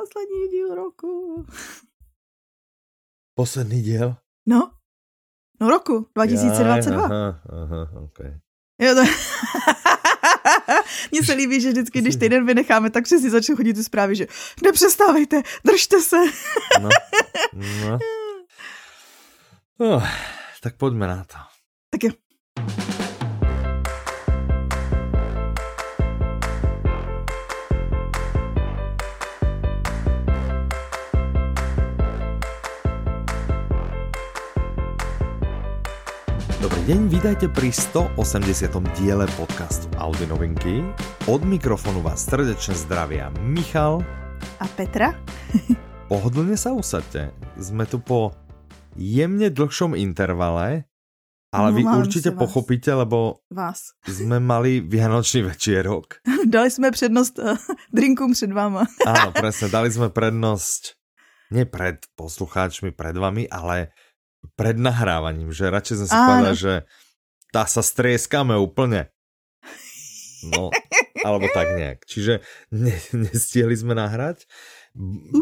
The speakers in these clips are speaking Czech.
poslední díl roku. Posledný díl? No, no roku 2022. Jaj, aha, aha, okay. Jo, to... Mně se líbí, že vždycky, když týden vynecháme, tak přesně začnou chodit ty zprávy, že nepřestávejte, držte se. no, no. Oh, tak pojďme na to. Tak jo. Deň, vítajte pri 180. diele podcastu Audi Novinky. Od mikrofonu vás srdečne zdravia Michal A Petra? Pohodlne sa usadte. Sme tu po jemne dlhšom intervale, ale vy Omlouvám určite vás. pochopíte, lebo Vás. sme mali vianočný večierok. Dali jsme přednost uh, drinkům před váma. Áno, presne, dali sme prednosť nie pred poslucháčmi, pred vami, ale pred nahrávaním, že radšej sme si Áno. povedali, že tá sa strieskame úplne. No, alebo tak nejak. Čiže ne, nestihli sme nahrať.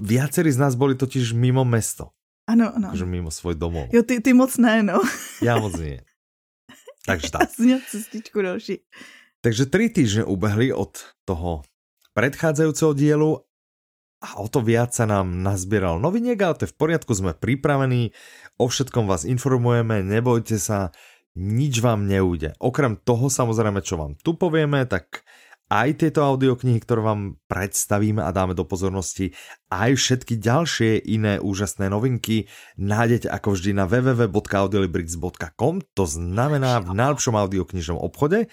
Viacerí z nás boli totiž mimo mesto, Ano, ano. akože mimo svoj domov. Jo, ty, ty moc ne, no. Ja moc nie. Takže Já tak. jsem měl cestičku další. Takže tri týždne ubehli od toho predchádzajúceho dielu a o to viac sa nám nazbieral noviniek, ale to je v poriadku, sme pripravení, o všetkom vás informujeme, nebojte sa, nič vám neujde. Okrem toho samozrejme, čo vám tu povieme, tak aj tieto audioknihy, ktoré vám predstavíme a dáme do pozornosti, aj všetky ďalšie iné úžasné novinky nájdete ako vždy na www.audiolibrix.com, to znamená v najlepšom audioknižnom obchode.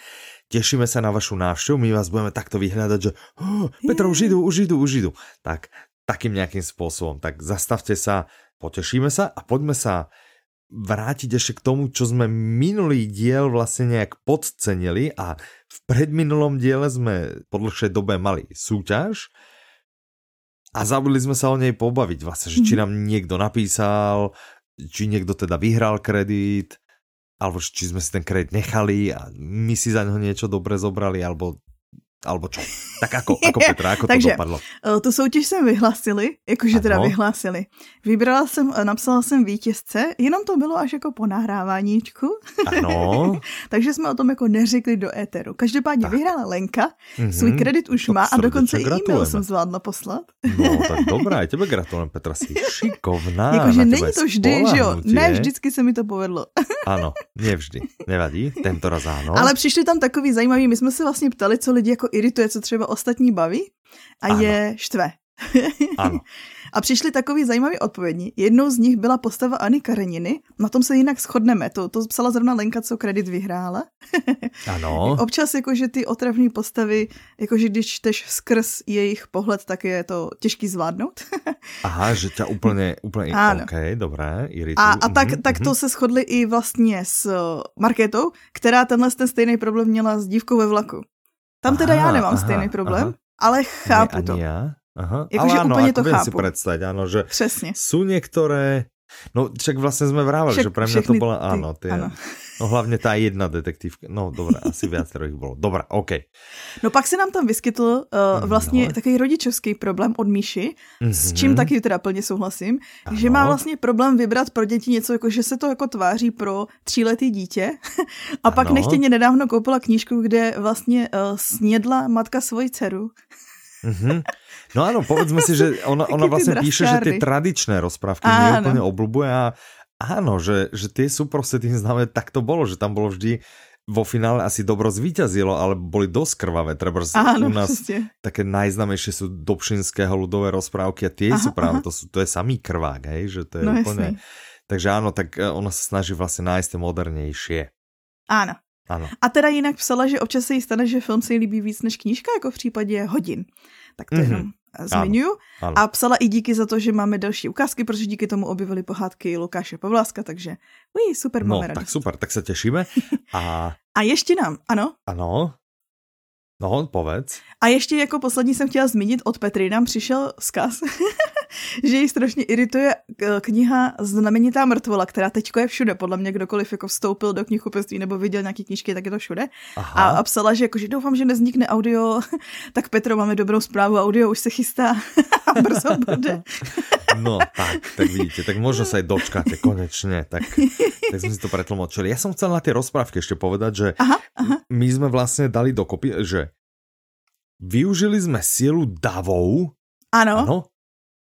Tešíme sa na vašu návštevu, my vás budeme takto vyhľadať, že oh, Petra, už idú, už idú, už idú. Tak, takým nejakým spôsobom. Tak zastavte sa, potešíme sa a poďme sa vrátiť ešte k tomu, čo sme minulý diel vlastne nejak podcenili a v predminulom diele sme po dlhšej dobe mali súťaž a zabudli sme sa o nej pobaviť vlastne, že či nám niekto napísal, či niekto teda vyhral kredit, alebo či sme si ten kredit nechali a my si za neho niečo dobre zobrali, alebo, alebo čo. Tak ako, ako Petra, ako to Takže, dopadlo? Eh, Tu soutěž jsem vyhlásili, jakože teda Ano. vyhlásili. Vybrala jsem, eh, napsala jsem vítězce, jenom to bylo až jako po nahráváníčku, Ano. takže jsme o tom jako neřekli do éteru. Každopádně Tak. vyhrála Lenka, Mhm. svůj kredit už Tak má a dokonce i e-mail jsem zvládla poslat. No, tak dobré, aj tebe gratulujem, Petra, si šikovná. Jakože není to vždy, že jo, ne vždycky se mi to povedlo. Ano, nevždy, nevadí, tento raz áno. Ale přišli tam takový zajímavý, my jsme se vlastně ptali, co lidi jako irituje, co třeba ostatní baví a Ano. je štve. Ano. A přišli takový zajímavý odpovědi. Jednou z nich byla postavaAny Kareniny, na tom se jinak shodneme, to, to psala zrovna Lenka, co kredit vyhrála. Ano, Občas jakože ty otravné postavy, jakože když čteš skrz jejich pohled, tak je to těžký zvládnout. aha, že ťa úplne, úplne, Áno. OK, dobré, iritujú. A, a tak, Mhm, tak to mhm. se shodli i vlastně s Markétou, která tenhle ten stejný problém měla s dívkou ve vlaku. Tam teda Aha, já nemám aha, stejný problém, aha. ale chápu Nie, to. ja. Aha, Jakože ale áno, úplne ako to viem si chápu. predstaviť, áno, že Přesně. sú niektoré, no však vlastne sme vrávali, že pre mňa to bola, ty- áno, tie, áno. No hlavne tá jedna detektívka, no dobré, asi viacero ich bolo. Dobré, OK. No pak se nám tam vyskytl uh, vlastně No. takový rodičovský problém od Míši, s čím Mhm. taky teda plně souhlasím, že má Ano. vlastně problém vybrat pro děti něco, jako že se to jako tváří pro tříletý dítě a pak Ano. nechtěně nedávno koupila knížku, kde vlastně uh, snědla matka svoji dceru. Mhm. No áno, povedzme si, že ona, ona ty vlastne píše, že draskárny. tradičné rozprávky Áno. nie úplne obľúbuje a áno, že, že tie sú proste tým známe, tak to bolo, že tam bolo vždy vo finále asi dobro zvíťazilo, ale boli dosť krvavé. Treba Áno, u nás přesně. také najznámejšie sú Dobšinského ľudové rozprávky a tie Aha, sú práve, aha. to, sú, to je samý krvák, hej, že to je No úplne... jasný. Takže áno, tak e, ona sa snaží vlastne nájsť tie modernejšie. Ano. Áno. A teda jinak psala, že občas se jí stane, že film se jí líbí víc než knížka, jako v případě hodin. Tak to Mhm. mm-hmm. jenom zmiňuju. A psala i díky za to, že máme další ukázky, protože díky tomu objevily pohádky Lukáše Pavláska, takže ují, super, No, máme tak radost. super, tak sa tešíme. A A ještě nám, ano, ano, no, povedz. a ještě jako poslední jsem chtěla zmínit, od Petry nám přišel vzkaz, že ji strašně irituje k- kniha Znamenitá mrtvola, která teďko je všude, podle mě kdokoliv jako vstoupil do knihkupectví nebo viděl nějaký knížky, tak je to všude. Aha. A, a psala, že, jako, že doufám, že neznikne audio, tak Petro, máme dobrou zprávu, audio už se chystá. A brzo bude. No tak, tak vidíte, tak možno sa aj dočkáte konečne, tak, tak sme si to pretlmočili. Ja som chcel na tie rozprávky ešte povedať, že aha, aha. my sme vlastne dali dokopy, že využili sme silu davou. Ano. Ano.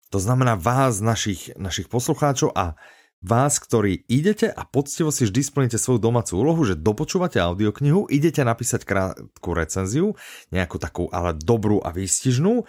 To znamená vás, našich, našich poslucháčov a vás, ktorí idete a poctivo si vždy splníte svoju domácu úlohu, že dopočúvate audioknihu, idete napísať krátku recenziu, nejakú takú ale dobrú a výstižnú,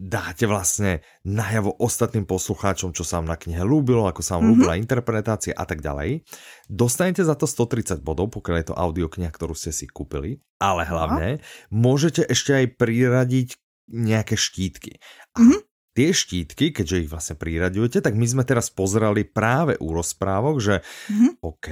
dáte vlastne najavo ostatným poslucháčom, čo sa vám na knihe ľúbilo, ako sa vám mm-hmm. ľúbila interpretácia a tak ďalej. Dostanete za to 130 bodov, pokiaľ je to audiokniha, ktorú ste si kúpili, ale hlavne môžete ešte aj priradiť nejaké štítky. A mm-hmm tie štítky, keďže ich vlastne priraďujete, tak my sme teraz pozerali práve u rozprávok, že mm-hmm. OK,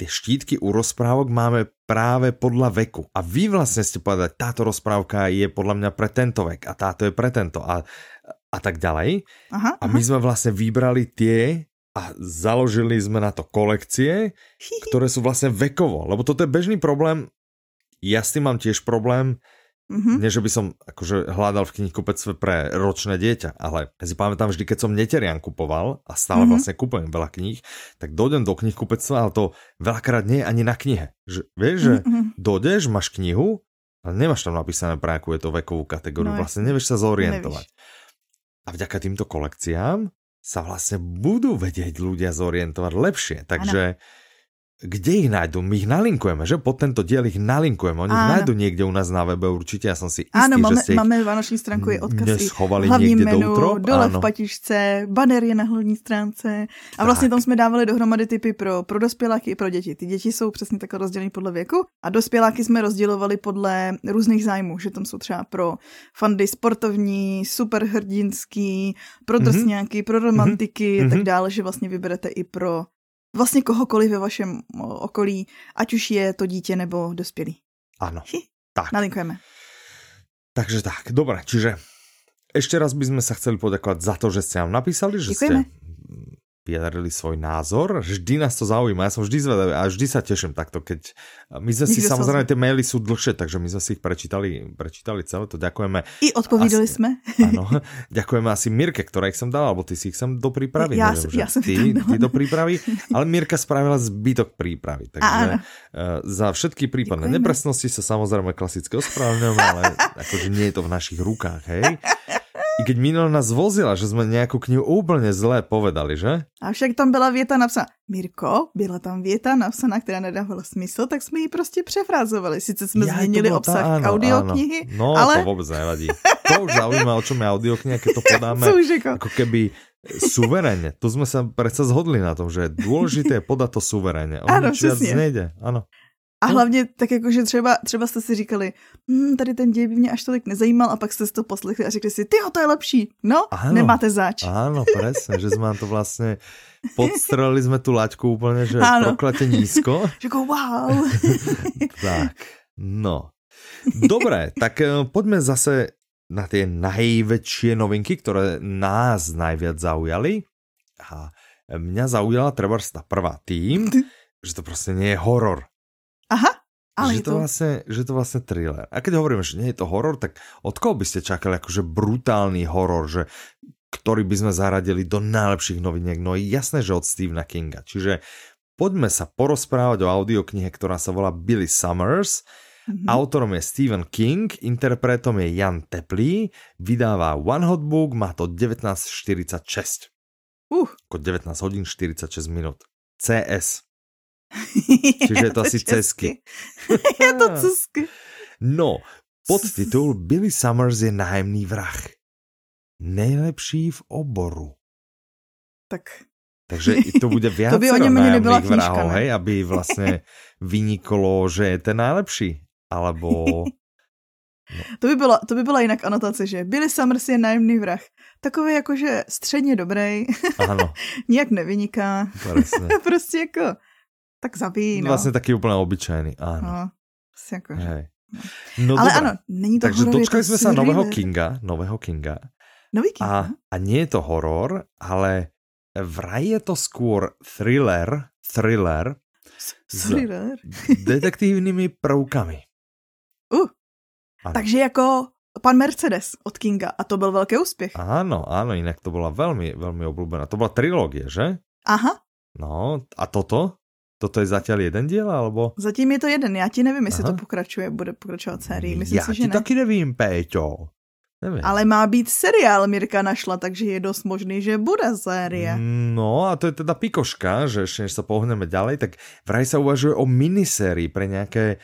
tie štítky u rozprávok máme práve podľa veku. A vy vlastne ste povedali, táto rozprávka je podľa mňa pre tento vek a táto je pre tento a, a tak ďalej. Aha, a my aha. sme vlastne vybrali tie a založili sme na to kolekcie, ktoré sú vlastne vekovo. Lebo toto je bežný problém. Ja s tým mám tiež problém, Mm-hmm. Nie, že by som akože hľadal v knihkupectve pre ročné dieťa, ale ja si pamätám vždy, keď som neterian kupoval a stále mm-hmm. vlastne kupujem veľa kníh, tak dojdem do knihkupectva, ale to veľakrát nie je ani na knihe. Že, vieš, že mm-hmm. dojdeš, máš knihu, ale nemáš tam napísané pre akú je to vekovú kategóriu, no, vlastne nevieš sa zorientovať. Nevíš. A vďaka týmto kolekciám sa vlastne budú vedieť ľudia zorientovať lepšie, takže... Ano kde ich nájdu? My ich nalinkujeme, že? Pod tento diel ich nalinkujeme. Oni ich nájdu niekde u nás na webe určite, ja som si istý, Áno, máme, že ste máme vánoční stránku, je odkaz neschovali hlavní niekde menu, do útrop. dole áno. v patičce, banner je na hlavní stránce. A vlastně tak. tam jsme dávali dohromady typy pro, pro dospěláky i pro děti. Ty děti jsou přesně takhle rozděleny podle věku a dospěláky jsme rozdělovali podle různých zájmů, že tam jsou třeba pro fandy sportovní, superhrdinský, pro mhm. drsňáky, mm-hmm. pro romantiky, mm-hmm. tak dále, že vlastně vyberete i pro vlastně kohokoliv ve vašem okolí, ať už je to dítě nebo dospělý. Ano. tak. Nalinkujeme. Takže tak, dobré, čiže ešte raz by sme sa chceli poďakovať za to, že ste nám napísali, že Děkujeme. ste vyjadrili svoj názor. Vždy nás to zaujíma, ja som vždy zvedavý a vždy sa teším takto, keď my sme si samozrejme, tie maily sú dlhšie, takže my sme si ich prečítali, prečítali celé, to ďakujeme. I odpovídali asi, sme. Áno, ďakujeme asi Mirke, ktorá ich sem dala, alebo ty si ich sem do prípravy. Ja, neviem, ja som ty, ty do prípravy, ale Mirka spravila zbytok prípravy, takže uh, za všetky prípadné nepresnosti sa samozrejme klasicky ospravedlňujeme, ale akože nie je to v našich rukách, hej. I keď minul nás vozila, že jsme nějakou knihu úplně zlé povedali, že? A však tam byla věta napsaná. Mirko, byla tam věta napsaná, která nedávala smysl, tak jsme ji prostě přefrázovali. Sice jsme ja, změnili obsah ta, áno, audioknihy, áno. No, ale... to vůbec nevadí. To už zaujíma, o čom je audiokniha, keď to podáme jako keby suverénne. Tu jsme se přece zhodli na tom, že důležité je podat to suverénne. Ano, přesně. nejde. Ano. A hlavně tak jako, že třeba, třeba jste si říkali, hm, tady ten děj by mě až tolik nezajímal a pak jste to poslechli a řekli si, ty to je lepší. No, ano, nemáte zač. Ano, přesně, že jsme to vlastně podstrelili jsme tu laťku úplně, že ano. prokletě nízko. že jako wow. tak, no. Dobré, tak eh, pojďme zase na ty největší novinky, které nás najviac zaujali. A mňa zaujala třeba ta prvá tým, že to prostě nie je horor. Ale že to, to... Vlastne, že to vlastne thriller. A keď hovoríme, že nie je to horor, tak od koho by ste čakali akože brutálny horor, že ktorý by sme zaradili do najlepších noviniek? No jasné, že od Stephena Kinga. Čiže poďme sa porozprávať o audioknihe, ktorá sa volá Billy Summers. Mm-hmm. Autorom je Stephen King, interpretom je Jan Teplý, vydáva One Hot Book, má to 1946. Uh. Ako 19 hodín 46 minút. CS. Čiže je to asi cesky. je to cesky. No, podtitul Billy Summers je nájemný vrah. Nejlepší v oboru. Tak takže to bude viac to by o něm nájemných vrahov, hej, aby vlastně vyniklo, že je ten najlepší. Alebo... No. To, by byla, to by byla jinak anotace, že Billy Summers je nájemný vrah. Takový jakože středně dobrý. Ano. Nijak nevyniká. prostě jako tak zabíjí, no. Vlastně taky úplně obyčejný, ano. No, jako, Hej. No, Ale dobré. ano, není to Takže horor, dočkali jsme se nového Kinga, nového Kinga. Nový King, a, a nie je to horor, ale vraj je to skôr thriller, thriller thriller. s detektívnymi prvkami. Uh, takže jako pan Mercedes od Kinga a to byl velký úspěch. Áno, áno, inak to bola veľmi, veľmi obľúbená. To bola trilógie, že? Aha, No, a toto? Toto je zatiaľ jeden diel, alebo? zatím je to jeden, já ti nevím, jestli Aha. to pokračuje, bude pokračovat sérii, myslím ja si, ti že ne. taky nevím, Péťo. Nevím. Ale má být seriál, Mirka našla, takže je dost možný, že bude série. No a to je teda pikoška, že ešte než sa pohneme ďalej, tak vraj sa uvažuje o minisérii pre nejaké a,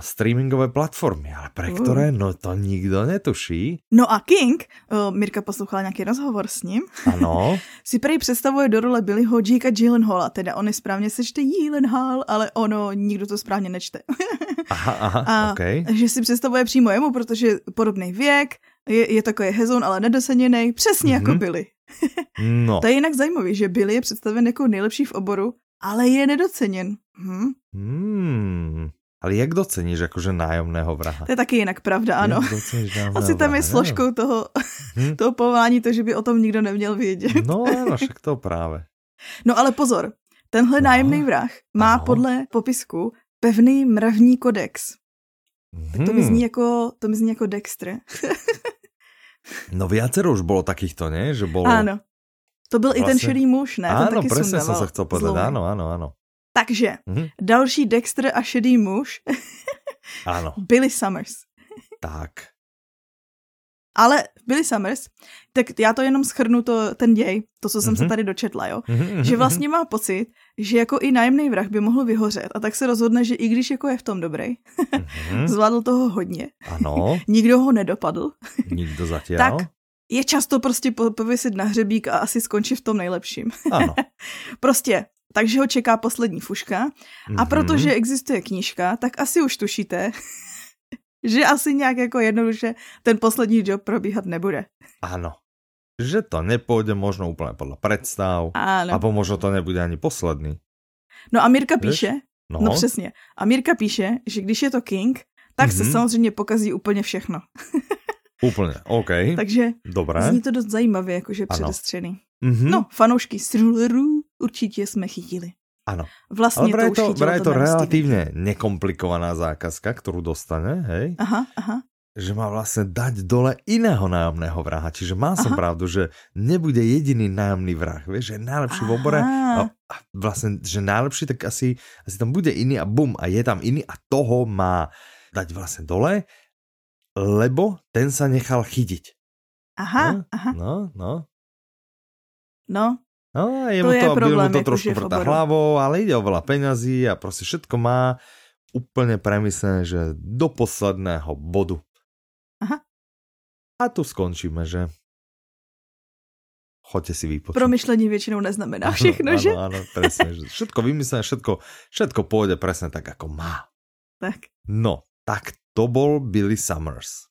streamingové platformy, ale pre Uh. ktoré, no to nikdo netuší. No a King, uh, Mirka poslouchala nějaký rozhovor s ním, Ano, si prej představuje do role Billyho Jakea Gyllenhaala, teda on je správně se čte Gyllenhaal, ale ono nikdo to správně nečte. aha, aha, A OK. že si představuje přímo jemu, protože podobný věk, je, je takový hezoun, ale nedoceněný, přesně Mhm. jako Billy. No, To je jinak zajímavý, že Billy je představen jako nejlepší v oboru, ale je nedoceněn. Hm? hmm. Ale jak doceníš akože nájomného vraha? To je taky jinak pravda, ano. Asi tam je vraha? složkou toho, Hm? toho povolání to, že by o tom nikdo neměl vědět. No áno, však to práve. No ale pozor, tenhle No. nájemný vrah má Ano. podle popisku pevný mravní kodex. Tak to mi Hmm. zní jako, to mi zní jako Dexter. No viacero už bolo takýchto, nie? Že bolo... Ano. To byl i ten Vlastně- šedý muž, ne? Presne som sundával sa chcel povedať. zlomy. Áno, áno, áno. Takže, Mhm. další Dexter a šedý muž, Áno, Billy Summers. tak. Ale Billy Summers, tak já to jenom schrnu to, ten děj, to, co jsem se Mhm. tady dočetla, jo. Mhm, Že mhm, vlastně má pocit, že jako i nájemný vrah by mohl vyhořet a tak se rozhodne, že i když jako je v tom dobrý, mhm. zvládl toho hodně, Áno, nikdo ho nedopadl, nikdo zatiaľ. tak je často prostě po- pověsit na hřebík a asi skončí v tom nejlepším. Áno. Prostě, takže ho čeká poslední fuška a Mhm. protože existuje knížka, tak asi už tušíte, že asi nějak jako jednoduše ten poslední job probíhat nebude. Áno. Že to nepôjde možno úplne podľa predstav, Ano. alebo možno to nebude ani posledný. No a Mirka Víš? píše, No, no přesně, a Mirka píše, že když je to King, tak se Mhm. samozřejmě pokazí úplně všechno. úplne, OK. Takže Dobré. zní to dost zajímavě, jakože Ano. předestřený. Mhm. No, fanoušky thrillerů určitě jsme chytili. Áno. Vlastně Ale to to, vraj to relatívne nekomplikovaná zákazka, ktorú dostane, hej? Aha, aha. že má vlastne dať dole iného nájomného vraha. Čiže má som Aha. pravdu, že nebude jediný nájomný vrah. Vieš, že je najlepší v obore a, a vlastne, že najlepší, tak asi, asi tam bude iný a bum, a je tam iný a toho má dať vlastne dole, lebo ten sa nechal chytiť. Aha, no, aha. No, no. No, No a je To je to, problém, mu to trošku vrta hlavou, ale ide o veľa peňazí a proste všetko má úplne premyslené, že do posledného bodu. Aha. A tu skončíme, že choďte si vypočuť. promyšlení většinou neznamená všechno, áno, že? Áno, presne, že všetko vymyslené, všetko, všetko pôjde presne tak, ako má. Tak. No, tak to bol Billy Summers.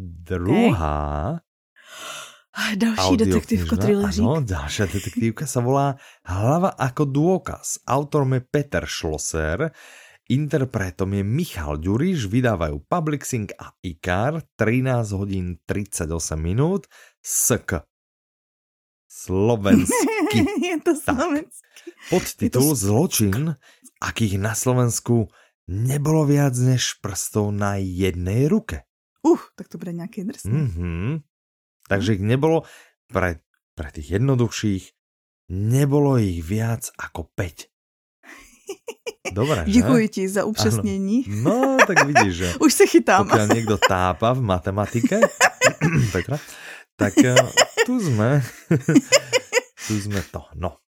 Druhá Další detektivko audioknižná, trilerík. Áno, ďalšia detektívka sa volá Hlava ako dôkaz. Autorom je Peter Schlosser, interpretom je Michal Ďuriš, vydávajú Publixing a IKAR, 13 hodín 38 minút, SK. Slovenský. je to slovenský. Podtitul Je to Zločin, akých na Slovensku nebolo viac než prstov na jednej ruke. Uh, tak to bude nějaký drsný. Mhm. Takže ich nebolo pre, pre tých jednoduchších nebolo ich viac ako 5. Dobre, že? Děkuji ti za upřesnění. No, tak vidíš, že Už se chytám. pokiaľ niekto tápa v matematike, Petra, tak eh, tu sme, tu sme to, no.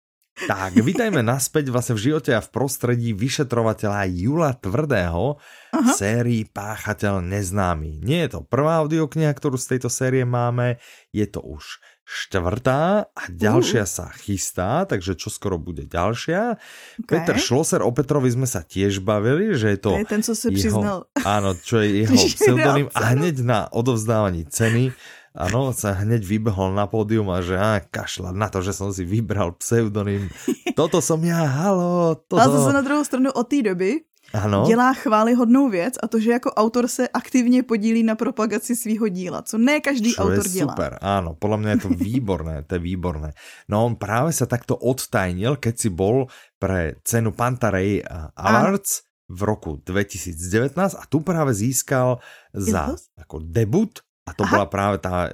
Tak, vítajme naspäť vlastne v živote a v prostredí vyšetrovateľa Jula Tvrdého v sérii Páchateľ neznámy. Nie je to prvá audiokniha, ktorú z tejto série máme, je to už štvrtá a ďalšia sa chystá, takže čo skoro bude ďalšia. Okay. Peter Schlosser, o Petrovi sme sa tiež bavili, že je to... To je ten, co se jeho- přiznal. Áno, čo je jeho pseudonym a hneď na odovzdávaní ceny Áno, sa hneď vybehol na pódium a že á, kašľa na to, že som si vybral pseudonym. Toto som ja, halo, toto. Ale zase na druhou stranu od té doby Ano. dělá chválihodnou věc a to, že jako autor se aktivně podílí na propagaci svého díla, co ne každý Čo autor je dělá. super, áno, podľa mňa je to výborné, to je výborné. No on práve sa takto odtajnil, keď si bol pre cenu Pantarej Awards v roku 2019 a tu práve získal za ako debut a to Aha. bola práve tá e,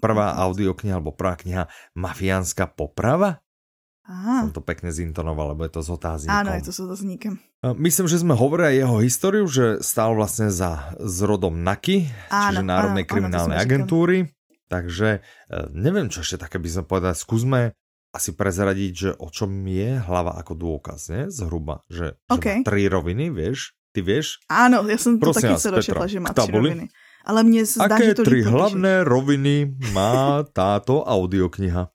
prvá audiokniha alebo prvá kniha Mafiánska poprava. Aha. Som to pekne zintonoval, lebo je to s otáznikom. Áno, je to s otáznikem. Myslím, že sme hovorili aj jeho históriu, že stál vlastne za zrodom NAKY, áno, čiže Národnej áno, kriminálnej áno, agentúry. Takže e, neviem, čo ešte také by sme povedali. Skúsme asi prezradiť, že o čom je hlava ako dôkaz, ne? Zhruba. Že, okay. že má tri roviny, vieš? Ty vieš? Áno, ja som to Prosím taky sa dočetla, že má tři roviny. Ale mne sa zdá, Aké že to tri hlavné roviny má táto audiokniha?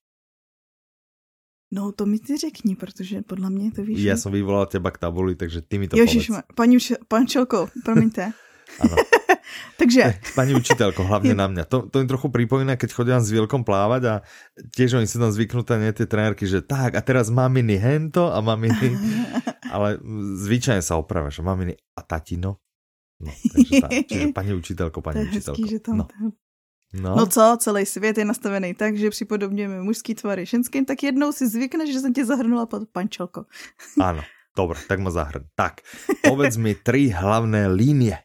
No to mi ty řekni, protože podle mě to víš. Já jsem vyvolal těba k tabuli, takže ty mi to Ježiš, povedz. Paní, pan Čelko, promiňte. ano. takže... Eh, pani učiteľko, hlavne na mňa. To, to mi trochu pripomína, keď chodím s Vilkom plávať a tiež oni sú tam zvyknuté, nie tie trenérky, že tak a teraz maminy hento a maminy... Ale zvyčajne sa opravíš, maminy a tatino. No, takže tak. Čiže pani učiteľko, pani učiteľko. Hezký, že tam no. No. no co, celý svět je nastavený tak, že připodobňujeme mužský tvary ženským, tak jednou si zvykneš, že jsem tě zahrnula pod pančelko. Áno, dobre, tak ma zahrn. Tak, povedz mi tri hlavné línie.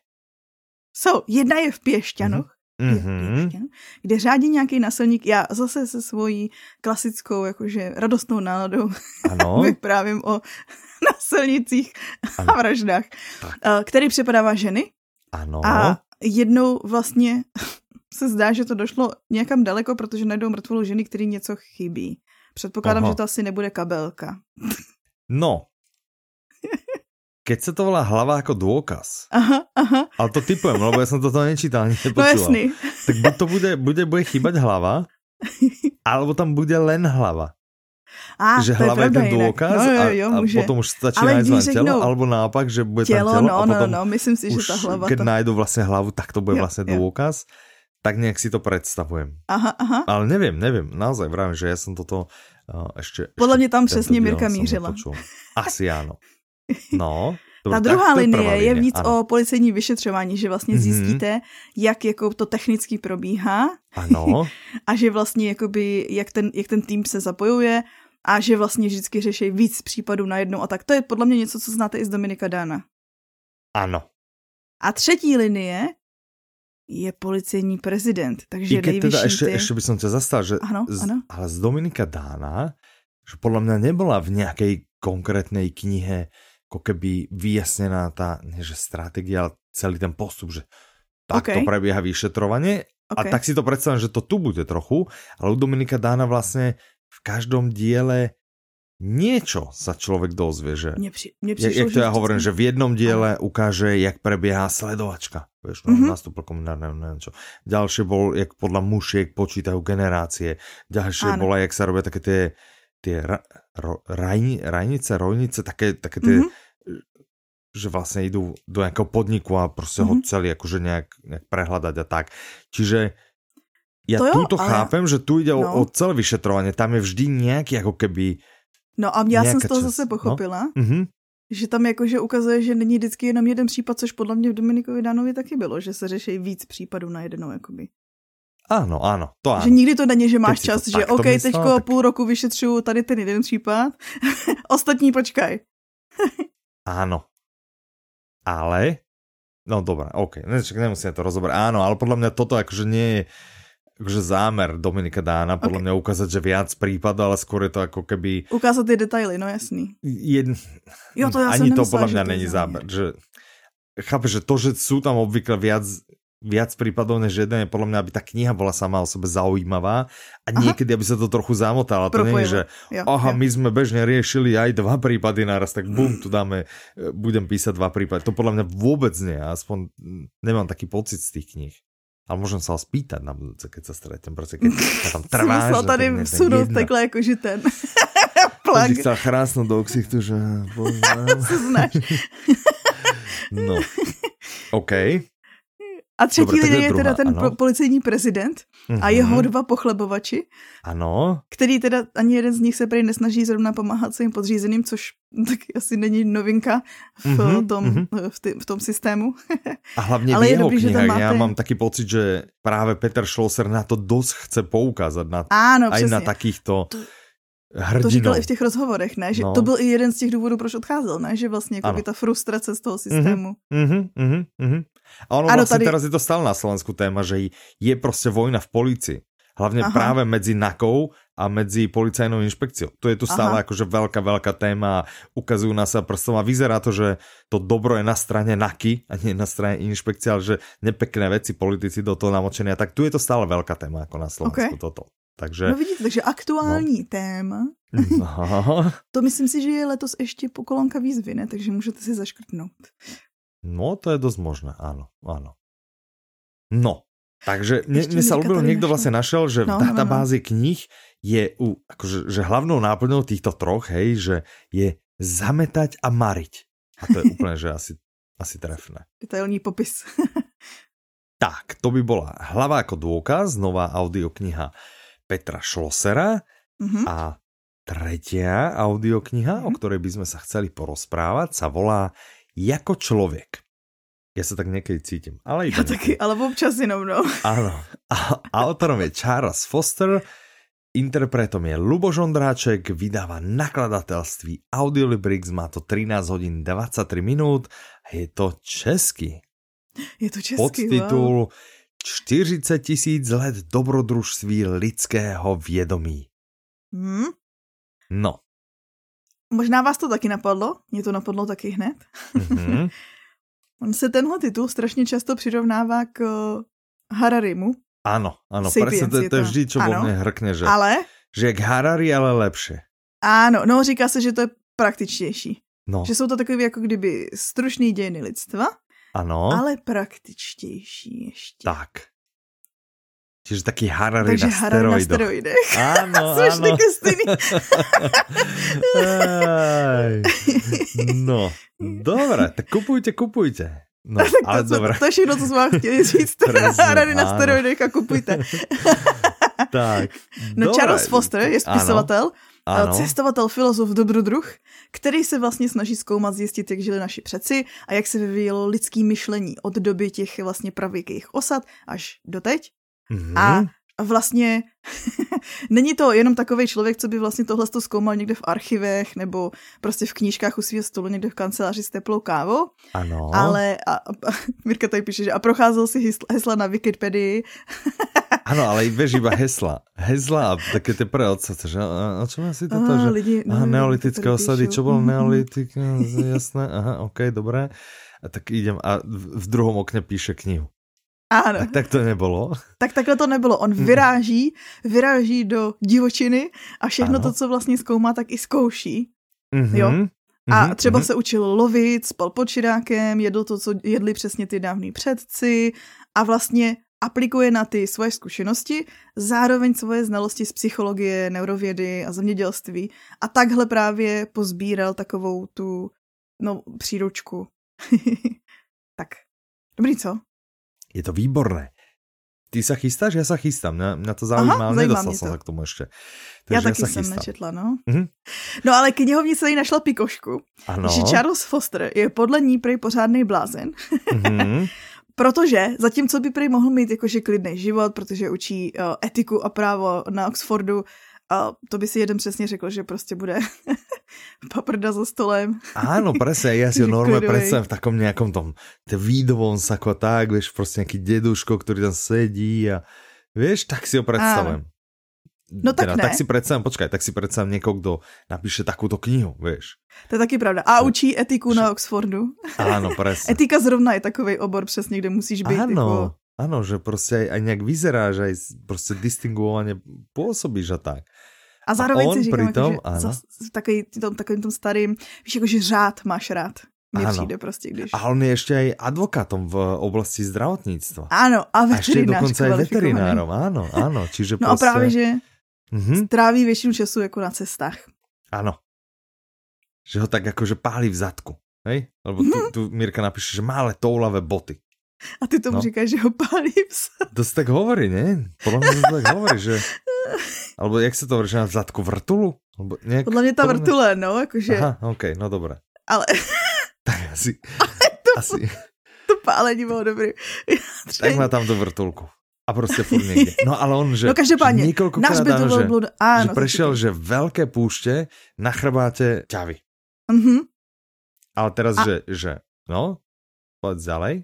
So, jedna je v Pěšťanoch, mm-hmm. kde řádí nějaký násilník. Já zase se svojí klasickou, jakože radostnou náladou vyprávím o násilnicích a vraždách, tak. Eh, který přepadává ženy. Ano. A jednou vlastně se zdá, že to došlo někam daleko, protože najdou mrtvolu ženy, který něco chybí. Předpokládám, Aha. že to asi nebude kabelka. No, keď sa to volá hlava ako dôkaz, aha, aha. ale to typujem, lebo ja som toto nečítal, ani nepočúval. No jasný. Tak buď to bude, bude, bude chýbať hlava, alebo tam bude len hlava. A, že hlava je, je ten dôkaz no, jo, jo, a, a potom už stačí nájsť len telo, alebo naopak, že bude telo, tam telo no, a potom no, no, myslím si, že tá hlava keď to... nájdu vlastne hlavu, tak to bude jo, vlastne jo. dôkaz. Tak nejak si to predstavujem. Aha, aha. Ale neviem, neviem, naozaj vravím, že ja som toto uh, ešte... Podľa mňa tam přesně Mirka mířila. Asi áno. No, Ta druhá linie je víc ano. o policejní vyšetřování, že vlastně mm-hmm. zjistíte, jak jako to technicky probíhá. Ano. a že vlastně jakoby, jak ten, jak ten tým se zapojuje a že vlastně vždycky řeší víc případů najednou a tak. To je podle mě něco, co znáte i z Dominika Dána. Ano. A třetí linie je policejní prezident, takže I keď teda ešte, ty... ešte by som ťa zastal, že ano, z, ano. ale z Dominika Dána, že podľa mňa nebola v nejakej konkrétnej knihe ako keby vyjasnená tá, nie že stratégia, ale celý ten postup, že takto okay. prebieha vyšetrovanie. Okay. A tak si to predstavím, že to tu bude trochu, ale u Dominika Dána vlastne v každom diele niečo sa človek dozvie, že... Mne, mne prišlo, jak to ja hovorím, že v jednom diele ukáže, jak prebieha sledovačka. Vieš, no, mm-hmm. nastúpil komunárne, neviem čo. Ďalšie bol, jak podľa mušiek počítajú generácie. Ďalšie bola, jak sa robia také tie tie ra, ro, rajni, rajnice, rojnice, také, také tie, mm-hmm. že vlastne idú do nejakého podniku a proste mm-hmm. ho mhm. celý akože nejak, nejak prehľadať a tak. Čiže ja to túto ale... chápem, že tu ide no. o, o celé vyšetrovanie, tam je vždy nejaký ako keby No a já jsem z toho čas. zase pochopila, no? mm-hmm. že tam jakože ukazuje, že není vždycky jenom jeden případ, což podle mě v Dominikovi Dánovi taky bylo, že se řeší víc případů na jednou jakoby. Ano, ano, to ano. Že nikdy to není, že máš čas, že OK, teďko tak... půl roku vyšetřuju tady ten jeden případ, ostatní počkaj. Áno. Ale, no dobré, OK, nemusíme to rozobrať. Áno, ale podľa mňa toto akože nie je akože zámer Dominika Dána, podľa okay. mňa ukázať, že viac prípadov, ale skôr je to ako keby... Ukázať tie detaily, no jasný. Jed... Jo, to ja Ani to podľa mňa není zámer. Že... Chápeš, že to, že sú tam obvykle viac viac prípadov než jeden je podľa mňa, aby tá kniha bola sama o sebe zaujímavá a niekedy, Aha. aby sa to trochu zamotalo. To nie je, že jo, aha, jo. my sme bežne riešili aj dva prípady naraz, tak bum, tu dáme, e, budem písať dva prípady. To podľa mňa vôbec nie, aspoň nemám taký pocit z tých kníh. Ale môžem sa ho spýtať na budúce, keď sa stretnem, proste keď tam trváš. Musel tady vsunout takhle jakože ten plak. Ty chcel chrásnout do ksichtu, že... no, OK. A třetí Dobre, lidé je teda ten ano. policejní prezident mm-hmm. a jeho dva pochlebovači. Ano. Který teda ani jeden z nich se prý nesnaží zrovna pomáhat svým podřízeným, což tak asi není novinka v, mm-hmm. tom, mm-hmm. v, ty, v tom systému. A hlavně Ale v jeho dobrý, knihách, máte... já mám taky pocit, že právě Peter Schlosser na to dost chce poukázat. Na, Áno, aj přesně. na takýchto... To hrdinou. To říkal i v těch rozhovorech, ne? Že no. to byl i jeden z těch důvodů, proč odcházel, ne? Že vlastně jako by ta frustrace z toho systému. Mm-hmm, mm-hmm, mm-hmm. A ono ano, vlastně tady... teraz je to stále na Slovensku téma, že je prostě vojna v policii. Hlavně Aha. právě mezi NAKou a medzi policajnou inšpekciou. To je tu stále Aha. akože veľká, veľká téma a ukazujú na sa prstom a vyzerá to, že to dobro je na strane NAKY a nie na strane inšpekcie, ale že nepekné veci politici do toho namočenia. Tak tu je to stále veľká téma ako na Slovensku okay. toto. Takže, no vidíte, takže aktuální no. téma. No. to myslím si, že je letos ještě po kolonka výzvy, ne? Takže můžete si zaškrtnout. No, to je dosť možné, áno, áno. No, takže mne, mne sa ľúbilo, niekto vlastne našel, že no, v databázi no, no, knih je u, akože, že hlavnou náplňou týchto troch, hej, že je zametať a mariť. A to je úplne, že asi, asi trefné. Detailní popis. tak, to by bola hlava ako dôkaz, nová audiokniha Petra Šlosera mm-hmm. a tretia audiokniha, mm-hmm. o ktorej by sme sa chceli porozprávať, sa volá Jako člověk. Ja sa tak niekedy cítim. Ale ja taky, ale občas jenom, no. Áno. A autorom je Charles Foster, interpretom je Luboš Ondráček, vydáva nakladatelství Audiolibrix, má to 13 hodín 23 minút a je to český. Je to český, Podtitul wow. 40 tisíc let dobrodružství lidského vědomí. Hmm? No. Možná vás to taky napadlo, mě to napadlo taky hned. Mm-hmm. On se tenhle titul strašně často přirovnává k uh, Hararimu. Ano, ano, presne to, to je vždy, čo vo mne hrkne, že, ale, že jak Harari, ale lepšie. Ano, no říká se, že to je praktičtější. No. Že jsou to takové jako kdyby stručný dějiny lidstva, ano. ale praktičtější ještě. Tak. Čiže taký Harari Takže na Harari na steroidech. Áno, áno. no, dobre, tak kupujte, kupujte. No, tak ale to, dobré. To, to je všechno, co jsme vám chtěli říct. Harari na steroidech a kupujte. tak, No dobré. Charles Foster je spisovatel, ano. Cestovatel, filozof, dobrodruh, který se vlastně snaží zkoumat, zjistit, jak žili naši přeci a jak se vyvíjelo lidský myšlení od doby těch vlastně pravěkých osad až do teď. Mm-hmm. A vlastně není to jenom takový člověk, co by vlastně tohle to zkoumal někde v archivech nebo prostě v knížkách u svého stolu někde v kanceláři s teplou kávou. Ano. Ale a, a, Mirka tady píše, že a procházel si hesla na Wikipedii. ano, ale i vieš iba hesla. Hesla a také ty prvé odsace, že a, a čo má si toto, že lidi, aha, no, neolitické osady, čo bol neolitik, jasné, aha, ok, dobré. A tak idem a v, v druhom okne píše knihu. Ano. Tak, tak to nebylo. Tak takhle to nebylo. On vyráží, vyráží do divočiny a všechno ano. to, co vlastně zkoumá, tak i zkouší. Mm-hmm. Jo? A třeba mm-hmm. se učil lovit, spal pod čirákem, jedl to, co jedli přesně ty dávní předci a vlastně aplikuje na ty svoje zkušenosti, zároveň svoje znalosti z psychologie, neurovědy a zemědělství. A takhle právě pozbíral takovou tu no, příručku. tak, dobrý co? Je to výborné. Ty sa chystáš? Ja sa chystám. Mňa, mňa to zaujíma, ale nedostal som sa k tomu ešte. Takže ja taky ja jsem chystám. nečetla, no. Mm-hmm. No ale knihovnice jí našla pikošku. Ano. Že Charles Foster je podle ní prej pořádný blázen. Mm-hmm. Protože zatímco by prej mohl mít jakože klidný život, protože učí uh, etiku a právo na Oxfordu, a to by si jeden přesně řekl, že prostě bude paprda za stolem. Áno, presne, ja si ho normálne predstavím v takom nejakom tom výdovom sako tak, vieš, prostě nejaký deduško, ktorý tam sedí a vieš, tak si ho predstavujem. No tak teda, ne. Tak si predstavím, počkaj, tak si predstavím niekoho, kdo napíše takúto knihu, vieš. To je taky pravda. A učí etiku na Oxfordu. Áno, presne. Etika zrovna je takový obor přesně, kde musíš být. Áno, jako... áno, že prostě aj, aj nejak vyzeráš, aj prostě distinguovane pôsobíš a tak. A zároveň a si říkám, pritom, jako, že za, takový, tom, takovým tom starým, víš, jako, že řád máš rád. Mně přijde prostě, když... A on je ještě aj advokátom v oblasti zdravotníctva. Ano, a veterinář. A ještě dokonce aj veterinárom, ano, ano. Čiže no prostě... a právě, že mm-hmm. stráví většinu času jako na cestách. Ano. Že ho tak jakože pálí v zadku. Hej? Lebo tu, tu Mirka napíše, že má ale toulavé boty. A ty tomu no. říkáš, že ho pálí v zadku. To se tak hovorí, ne? Podle mě to tak hovorí, že... Alebo jak se to hovorí, že na zadku vrtulu? Alebo nějak... Podle mě ta podle... vrtule, no, jakože... Aha, ok, no dobré. Ale... tak asi... Ale to, asi... to pálení bylo dobrý. tak má tam tu vrtulku. A prostě furt někde. No ale on, že, no každopádně, že náš by to že, byl áno, že prešiel, že veľké púšte na chrbáte ťavy. Mm-hmm. Ale teraz, a... že, že, no, poď ďalej.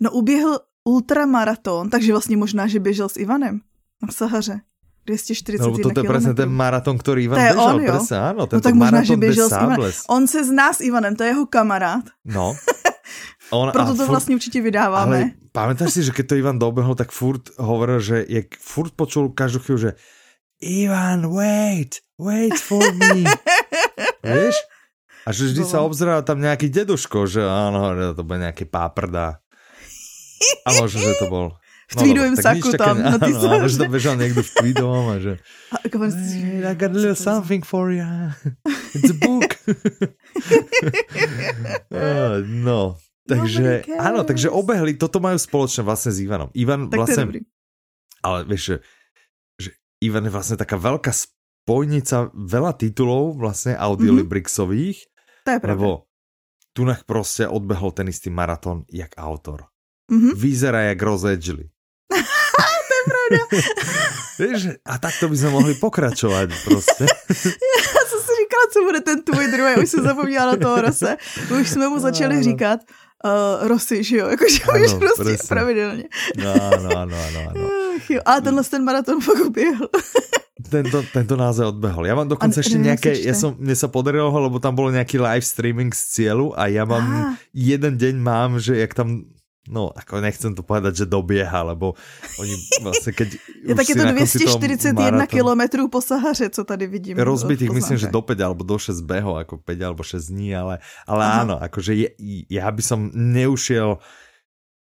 No uběhl ultramaraton, takže vlastně možná, že běžel s Ivanem na Sahaře. 240 no, to je presne ten maraton, ktorý Ivan to je bežal, on, jo? presne, áno, no, tak možná, že běžel s Ivanem. On se zná s Ivanem, to je jeho kamarád. No. On, Proto to vlastně určitě vydáváme. Ale pamätáš si, že keď to Ivan dobehol, tak furt hovoril, že je furt počul každú chvíľu, že Ivan, wait, wait for me. Vieš? A že vždy sa obzerá tam nejaký deduško, že áno, to bude nejaký páprda. A možno, že to bol v no, tweedovém saku tam. Na ty áno, áno, že to bežal niekto v tweedovom a že hey, I got a little something for you. It's a book. uh, no, takže, áno, takže obehli, toto majú spoločné vlastne s Ivanom. Ivan tak vlastne, ale vieš, že, že Ivan je vlastne taká veľká spojnica veľa titulov vlastne audiolibrixových, mm-hmm. to je pravda. lebo Tunach prostě odbehol ten istý maraton jak autor. Mm-hmm. Vyzerá jak Rose Edgley. to je pravda. Víš, a tak to by sme mohli pokračovať prostě. Já jsem si říkala, co bude ten tvůj druhý, už jsem zapomněla na toho Rose. Už jsme mu začali říkat uh, Rosy, že jo, jakože už Rosy pravidelně. No, ano, ano, ano, ano. Jo, ale tenhle ten maraton fakt uběhl. Tento, tento název odbehol. Ja mám dokonce ešte nejaké, ja som, mne sa podarilo lebo tam bolo nejaký live streaming z cieľu a ja mám, ah. jeden deň mám, že jak tam No, ako nechcem to povedať, že dobieha, lebo oni vlastne, keď... je tak je to 241 maraton, kilometrů po Sahaře, co tady vidím. Rozbitých myslím, že do 5 alebo do 6 behov, ako 5 alebo 6 dní, ale, ale áno, akože je, ja by som neušiel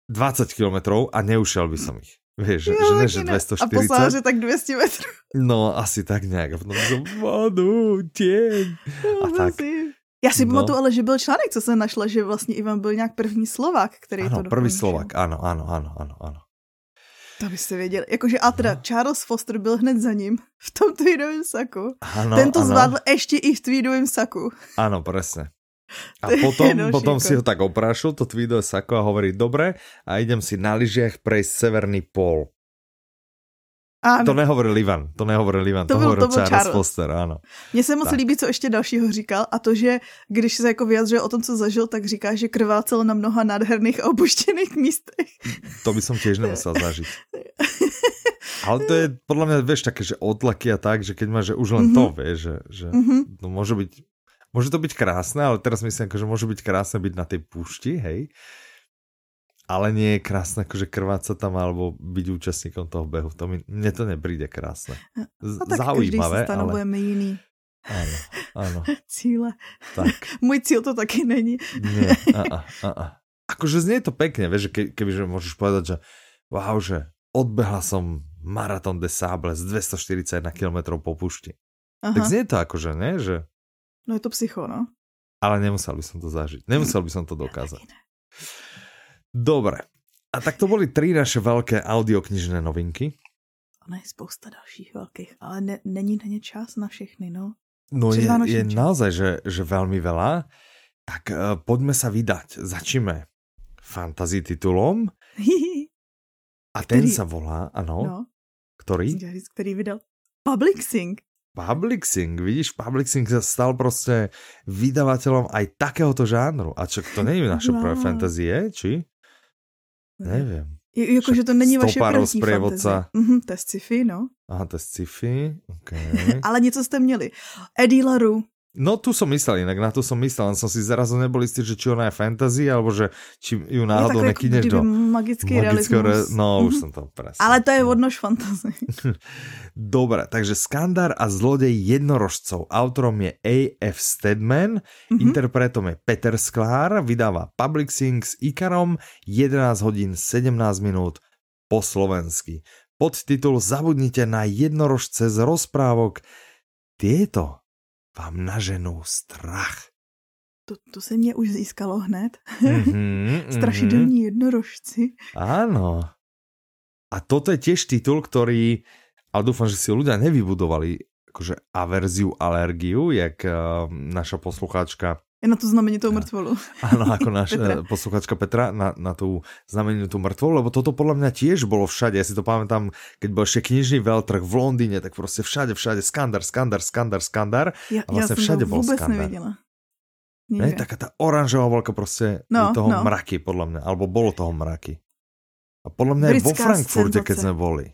20 kilometrov a neušiel by som ich. Vieš, jo, že ne, že 240. A po Sahaře tak 200 metrů. No, asi tak nejak. A potom som vodu, tieň. A tak. Já si no. pamatuju, ale že byl článek, co jsem našla, že vlastně Ivan byl nějak první Slovák, který ano, to dokončil. první Slovák, ano, ano, ano, ano, ano. To byste věděli. Jakože a teda no. Charles Foster byl hned za ním v tom tweedovém saku. Ano, Ten to ano. zvládl ještě i v tweedovém saku. Ano, presne. A potom, potom si ho tak oprášil, to tweedové sako a hovorí, dobre, a idem si na lyžiach prejsť severný pol. Ano. To nehovoril Ivan, to nehovoril Ivan, to, to byl, hovoril to byl Charles, Charles Foster, ano. Mně se moc tak. líbí, co ještě dalšího říkal a to, že když se jako vyjadřuje o tom, co zažil, tak říká, že krvácel na mnoha nádherných a opuštěných místech. To by som tiež nemusel zažiť. Ale to je podľa mňa, vieš, také, že odlaky a tak, že keď máš, že už len mm -hmm. to, vieš, že, že mm -hmm. no môže byť, môže to byť krásne, ale teraz myslím, že môže byť krásne byť na tej púšti, hej, ale nie je krásne akože krvácať tam alebo byť účastníkom toho behu. To mi, mne to nepríde krásne. Z, no tak Zaujímavé, každý si stanovujeme ale... jiný. Áno, áno. Cíle. Tak. Môj cíl to taky není. Nie, a, a, a, a. Akože znie to pekne, vieš, že ke, kebyže môžeš povedať, že wow, že odbehla som maraton de Sable z 241 km po pušti. Aha. Tak znie to akože, ne? Že... No je to psycho, no. Ale nemusel by som to zažiť. Nemusel by som to dokázať. Dobre. A tak to boli tri naše veľké audioknižné novinky. Ono je spousta dalších veľkých, ale ne, není na ně čas na všechny, no. No je, je naozaj, že, že veľmi veľa. Tak uh, poďme sa vydať. Začíme fantasy titulom. A ten který, sa volá, ano. No, ktorý? Který vydal Public Sing. Public Sing, vidíš, Public Sing sa stal prostě vydavateľom aj takéhoto žánru. A čo, to není naše no. prvé fantazie, či? Nevím. Jakože to není vaše první fantasy. Mhm, to je sci-fi, no. Aha, to je sci-fi, okay. Ale něco jste měli. Eddie LaRue, No tu som myslel, inak na to som myslel, len som si zrazu nebol istý, že či ona je fantasy, alebo že či ju náhodou nekyneš do magický magického realismus. Re... No, mm-hmm. už som to presne. Ale to je odnož fantasy. Dobre, takže Skandar a zlodej jednorožcov. Autorom je A.F. Stedman, mm-hmm. interpretom je Peter Sklár, vydáva Public Sing s Ikarom 11 hodín 17 minút po slovensky. Podtitul Zabudnite na jednorožce z rozprávok. Tieto vám naženou strach. To, to se mě už získalo hned. Mm-hmm, Strašidelní mm-hmm. jednorožci. Áno. A toto je tiež titul, ktorý, ale dúfam, že si ľudia nevybudovali akože averziu, alergiu, jak uh, naša poslucháčka Je na tu znamenitou mrtvolu. Áno, ako náš Petra. posluchačka Petra na, na tú znamenitou mrtvolu, lebo toto podľa mňa tiež bolo všade. Ja si to pamätám, keď bol ešte knižný veľtrh v Londýne, tak proste všade, všade skandar, skandar, skandar, skandar. Ja, a vlastne ja všade bol skandar. nevidela. Ne, taká tá oranžová volka proste no, toho no. mraky, podľa mňa. Alebo bolo toho mraky. A podľa mňa aj vo Frankfurte, keď sme boli.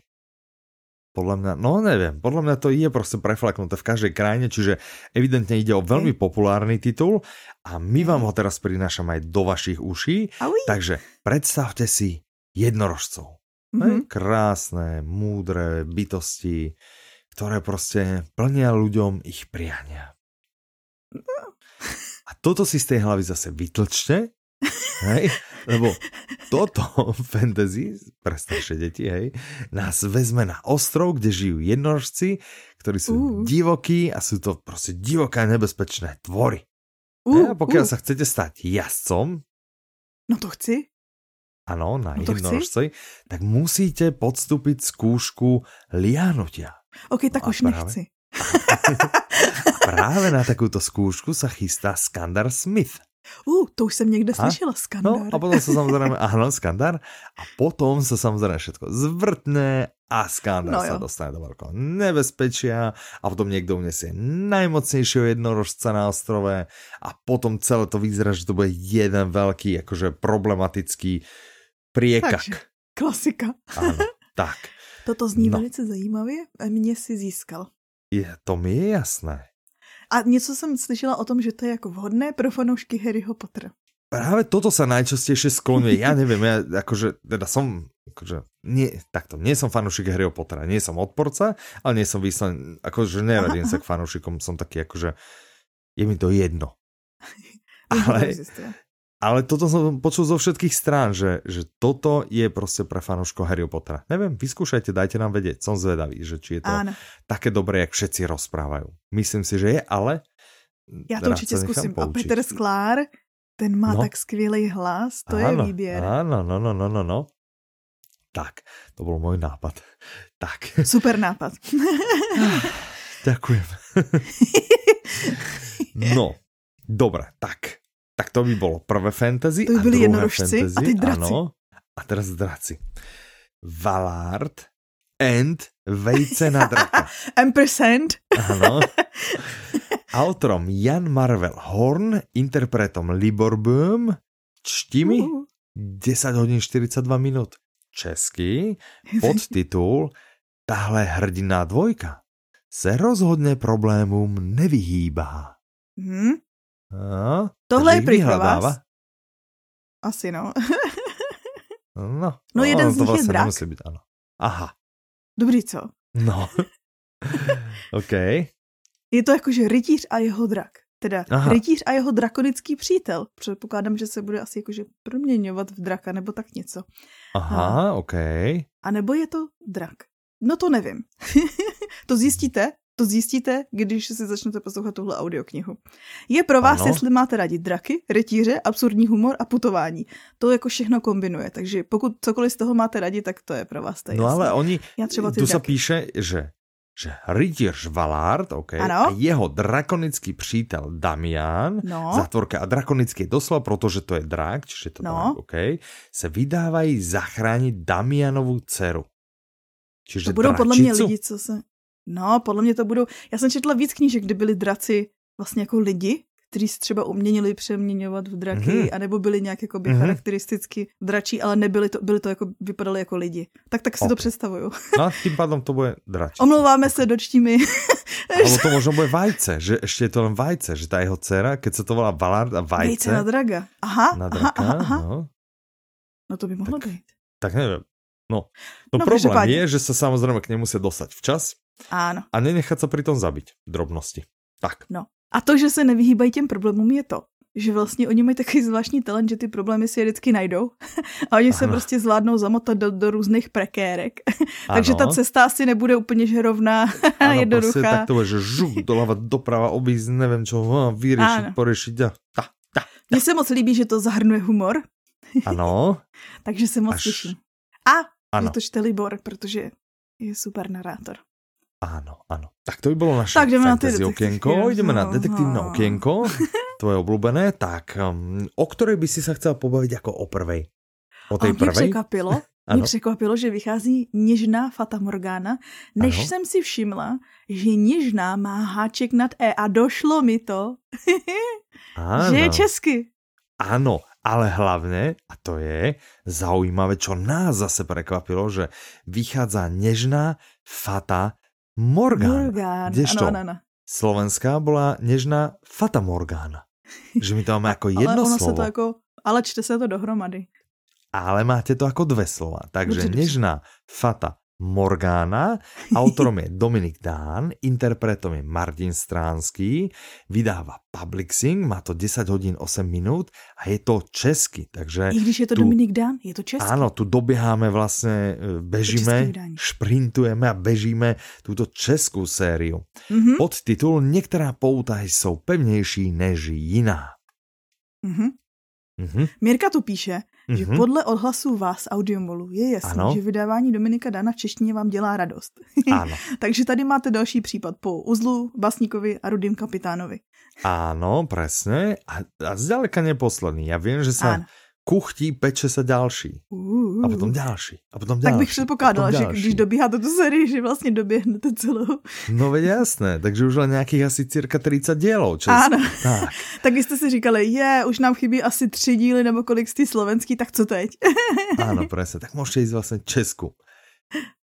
Podľa mňa, no neviem, podľa mňa to je proste preflaknuté v každej krajine, čiže evidentne ide o veľmi populárny titul a my vám ho teraz prinášame aj do vašich uší. Takže predstavte si jednorožcov. Mm-hmm. Krásne, múdre bytosti, ktoré proste plnia ľuďom ich priania. A toto si z tej hlavy zase vytlčte Hej? Lebo toto fantasy pre staršie deti, hej, nás vezme na ostrov, kde žijú jednorožci, ktorí sú uh. divokí a sú to proste divoké a nebezpečné tvory. Uh, a pokiaľ uh. sa chcete stať jazdcom, no to chci. Áno, na no jednorožci, tak musíte podstúpiť skúšku lianutia. Ok, tak no už práve, nechci. a práve na takúto skúšku sa chystá Skandar Smith. Uh, to už jsem někde a? slyšela, skandár. No a potom se samozřejmě, ano, skandár. A potom se samozřejmě všetko zvrtne a skandár no, sa dostane do veľkého nebezpečia a potom niekto unesie najmocnejšieho jednorožca na ostrove a potom celé to vyzerá, že to bude jeden veľký, akože problematický priekak. Takže, klasika. Áno, tak. Toto zní no. velice zajímavě a mě si získal. Je, to mi je jasné. A něco jsem slyšela o tom, že to je jako vhodné pro fanoušky Harryho Pottera. Práve toto sa najčastejšie skloňuje. Ja neviem, ja akože, teda som, akože, nie, takto, nie som fanúšik Harryho Pottera, nie som odporca, ale nie som výslen, akože neradím sa k fanúšikom, som taký, akože, je mi to jedno. ale, ale toto som počul zo všetkých strán, že, že toto je prostě pre fanúško Harry Pottera. Neviem, vyskúšajte, dajte nám vedieť. Som zvedavý, že či je to Áno. také dobré, jak všetci rozprávajú. Myslím si, že je, ale Já to určitě zkusím. A Peter Sklár, ten má no. tak skvělý hlas, to ano, je výběr. Ano, no, no, no, no, no. Tak, to byl můj nápad. Tak. Super nápad. Ďakujem. no, dobré, tak tak to by bylo prvé fantasy. To by byly jednorožci fantasy, a ty draci. Ano, a teraz draci. Valard and vejce na draka. Ampersand. Ano. Autorom Jan Marvel Horn, interpretom Libor Böhm, čtimi uh. 10 hodin 42 minut. Český, podtitul Tahle hrdiná dvojka se rozhodně problémům nevyhýbá. Hmm? No, Tohle je prý pro vás. Asi no. no, no, jeden z nich vlastně je drak. Nemusí být, ano. Aha. Dobrý, co? No. OK. Je to jakože rytíř a jeho drak. Teda Aha. rytíř a jeho drakonický přítel. Předpokládám, že se bude asi jakože proměňovat v draka nebo tak něco. Aha, a, OK. A nebo je to drak. No to nevím. to zjistíte, to zjistíte, když si začnete poslouchat tuhle audioknihu. Je pro vás, ano. jestli máte rádi draky, rytíře, absurdní humor a putování. To jako všechno kombinuje, takže pokud cokoliv z toho máte rádi, tak to je pro vás. To je no jasný. ale oni, Já třeba tu se píše, že že rytíř Valard, okay, a jeho drakonický přítel Damian, no. zatvorka a drakonický je doslova, protože to je drak, čiže to no. drak, okay, se vydávají zachránit Damianovu dceru. Čiže to budou podle mě lidi, co se... No, podle mě to budou... Já jsem četla víc knížek, kde byli draci vlastně jako lidi, kteří se třeba uměnili přeměňovat v draky, mm-hmm. anebo byli nějak jako by mm-hmm. charakteristicky dračí, ale nebyli to, byli to jako, vypadali jako lidi. Tak tak si okay. to představuju. No tím pádem to bude dračí. Omlouváme se, dočtí mi. Ale to možno bude vajce, že ještě je to len vajce, že ta jeho dcera, keď se to volá Valard a vajce. Vejce na draga. Aha, na draka, aha, aha. No. no to by mohlo tak, být. Tak nevím. No, no, no problém je, že se samozřejmě k němu musia dostať včas Áno. A nenechat se přitom zabít. Drobnosti. Tak. No. A to, že se nevyhýbají těm problémům, je to, že vlastně oni mají takový zvláštní talent, že ty problémy si je vždycky najdou a oni ano. se prostě zvládnou zamotat do, do různých prekérek. Takže ta cesta asi nebude úplně žerovná, ano, jednoduchá. Prostě tak to že žuk, doleva, doprava, objízd, nevím čo, vyřešit, porešit a ta, ta, ta. Mně se moc líbí, že to zahrnuje humor. Ano. Takže se moc Až... těším. A ano. že to čte Libor, protože je super narátor. Áno, áno. Tak to by bolo naše tak, fantasy na okienko. Ideme na detektívne okienko. tvoje obľúbené, tak um, o ktorej by si sa chcel pobaviť ako o prvej? O tej prvej? překvapilo, mě překvapilo, že vychází něžná Fata Morgana, než Ano. jsem si všimla, že něžná má háček nad E a došlo mi to, Áno. že je česky. Áno, ale hlavne, a to je zaujímavé, čo nás zase prekvapilo, že vychádza nežná Fata Morgana. Morgán, Kdežto ano, ano, ano. Slovenská bola nežná Fata Morgana. Že my to máme ako jedno ale ono slovo. se to jako, ale čte se to dohromady. ale máte to ako dve slova. Takže Dobře, dobře. nežná Fata Morgana, autorom je Dominik Dán, interpretom je Martin Stránský, vydáva Publixing, má to 10 hodín 8 minút a je to česky, takže I když je to tu- Dominik Dán, je to česky. Áno, tu dobieháme vlastne, e, bežíme, šprintujeme a bežíme túto českú sériu. Mhm, Podtitul Některá pouta jsou pevnější než jiná. mhm. Mhm, Mirka tu píše, že mhm. podle odhlasů vás audiomolu je jasný, Ano. že vydávání Dominika Dana v češtině vám dělá radost. Áno, Takže tady máte další případ po Uzlu, Basníkovi a Rudým kapitánovi. áno, presne. A, a zďaleka neposledný. Ja viem, že sa Áno. Kuchtí, peče sa ďalší. Uh, A potom ďalší. A potom ďalší. tak bych předpokládala, že když dobíháte tu sérii, že vlastně doběhnete celou. No veď jasné, takže už len nejakých asi cirka 30 dielov. Čes... Ano. Tak. Tak vy jste si říkali, je, už nám chybí asi tři díly nebo kolik z té slovenský, tak co teď? Áno, presne. Tak môžete ísť vlastne Česku.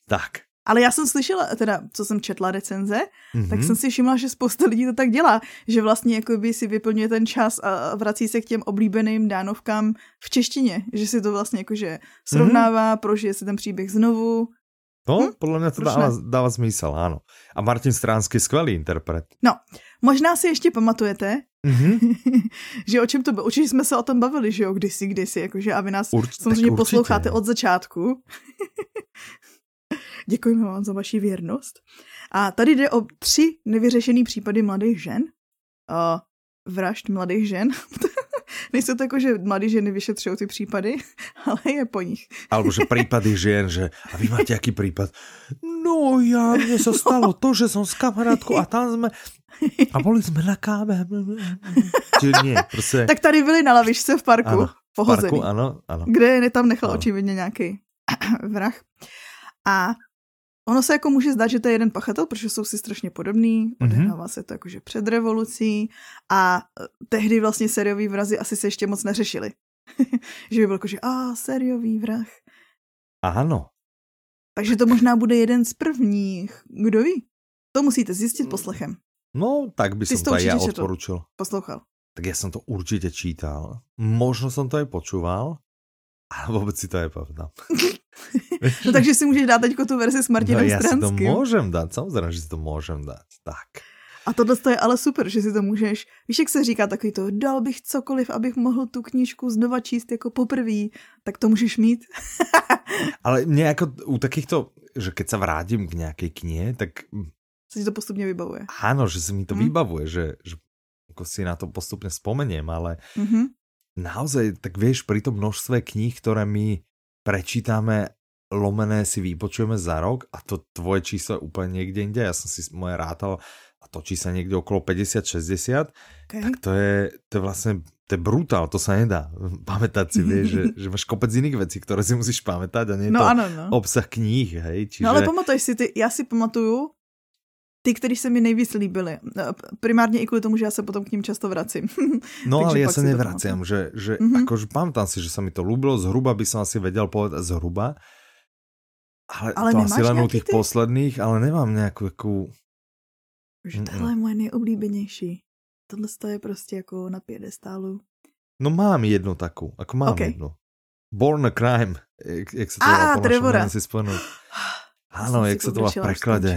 Tak. Ale já jsem slyšela, teda co jsem četla recenze, Mhm. tak jsem si všimla, že spousta lidí to tak dělá, že vlastně jakoby si vyplňuje ten čas a vrací se k těm oblíbeným dánovkám v češtině, že si to vlastně jakože srovnává, Mhm. prožije si ten příběh znovu. No, Hm? podľa mňa to Proč dáva, dáva zmysel, áno. A Martin Stránsky skvelý interpret. No, možná si ještě pamatujete, Mhm. že o čem to bylo. Určitě jsme se o tom bavili, že jo, kdysi, kdysi, jakože a vy nás Urč- samozřejmě určitě. posloucháte od začátku. Děkujeme vám za vaši věrnost. A tady jde o tři nevyřešené případy mladých žen. A vražd mladých žen. Nejsou to jako, že mladé ženy vyšetřují ty případy, ale je po nich. Alebo že prípady žien, že a vy máte aký prípad? No ja, mne sa stalo to, že som s kamarátkou a tam sme a boli sme na káve. Nie, prostě Tak tady byli na lavičce v parku, Ano, pohozený. parku, ano, ano. kde je tam nechal Ano. očividně nějaký vrah. A ono se jako může zdát, že to je jeden pachatel, protože jsou si strašně podobný, Mhm. odehrává se to jakože před revolucí a eh, tehdy vlastně sériový vrazy asi se ještě moc neřešili. že by bylo jako, že a sériový vrah. Áno. Takže to možná bude jeden z prvních. Kdo ví? To musíte zjistit Mm. poslechem. No, tak by Ty som to aj ja odporučil. Poslouchal. Tak ja som to určite čítal. Možno som to aj počúval, ale vôbec si to nepamätám. No takže si můžeš dát teďko tu verzi s no, Martinem ja si to Stranským. môžem dať, samozrejme, že si to môžem dať. Tak. A tohle to je ale super, že si to můžeš, víš, jak se říká takový to, dal bych cokoliv, abych mohl tu knížku znova číst jako poprvé, tak to můžeš mít. Ale mne ako u takýchto, že keď sa vrátim k nejakej knihe, tak mm, Se ti to postupně vybavuje. áno, že si mi to Hm. vybavuje, že, že ako si na to postupne spomeniem, ale Mhm. naozaj, tak vieš, pri tom množstve kníh, ktoré my prečítame, lomené si vypočujeme za rok a to tvoje číslo je úplne niekde inde. Ja som si moje rátal a točí sa niekde okolo 50-60, Okay. tak to je, to je vlastne to je brutál, to sa nedá pamätať si, vieš, že, že máš kopec iných vecí, ktoré si musíš pamätať a nie je No to ano, no. obsah kníh, hej, čiže... No ale pamatuješ si ty, já si pamatuju ty, který se mi nejvíc líbily. No, Primárně i kvůli tomu, že já se potom k ním často vracím. No ale si to nevraciam, že, že Mhm. akože pamätám si, že sa mi to ľúbilo, zhruba by som asi vedel povedať zhruba, ale, Ale to asi len u tých ty? posledných, ale nemám nejakú takú... že tohle je moje nejoblíbenější. Tohle to je prostě jako na piedestálu. No mám jednu takú, ako mám OK. jednu. Born a Crime, jak, jak sa to po Trevora. si si jak sa to v preklade.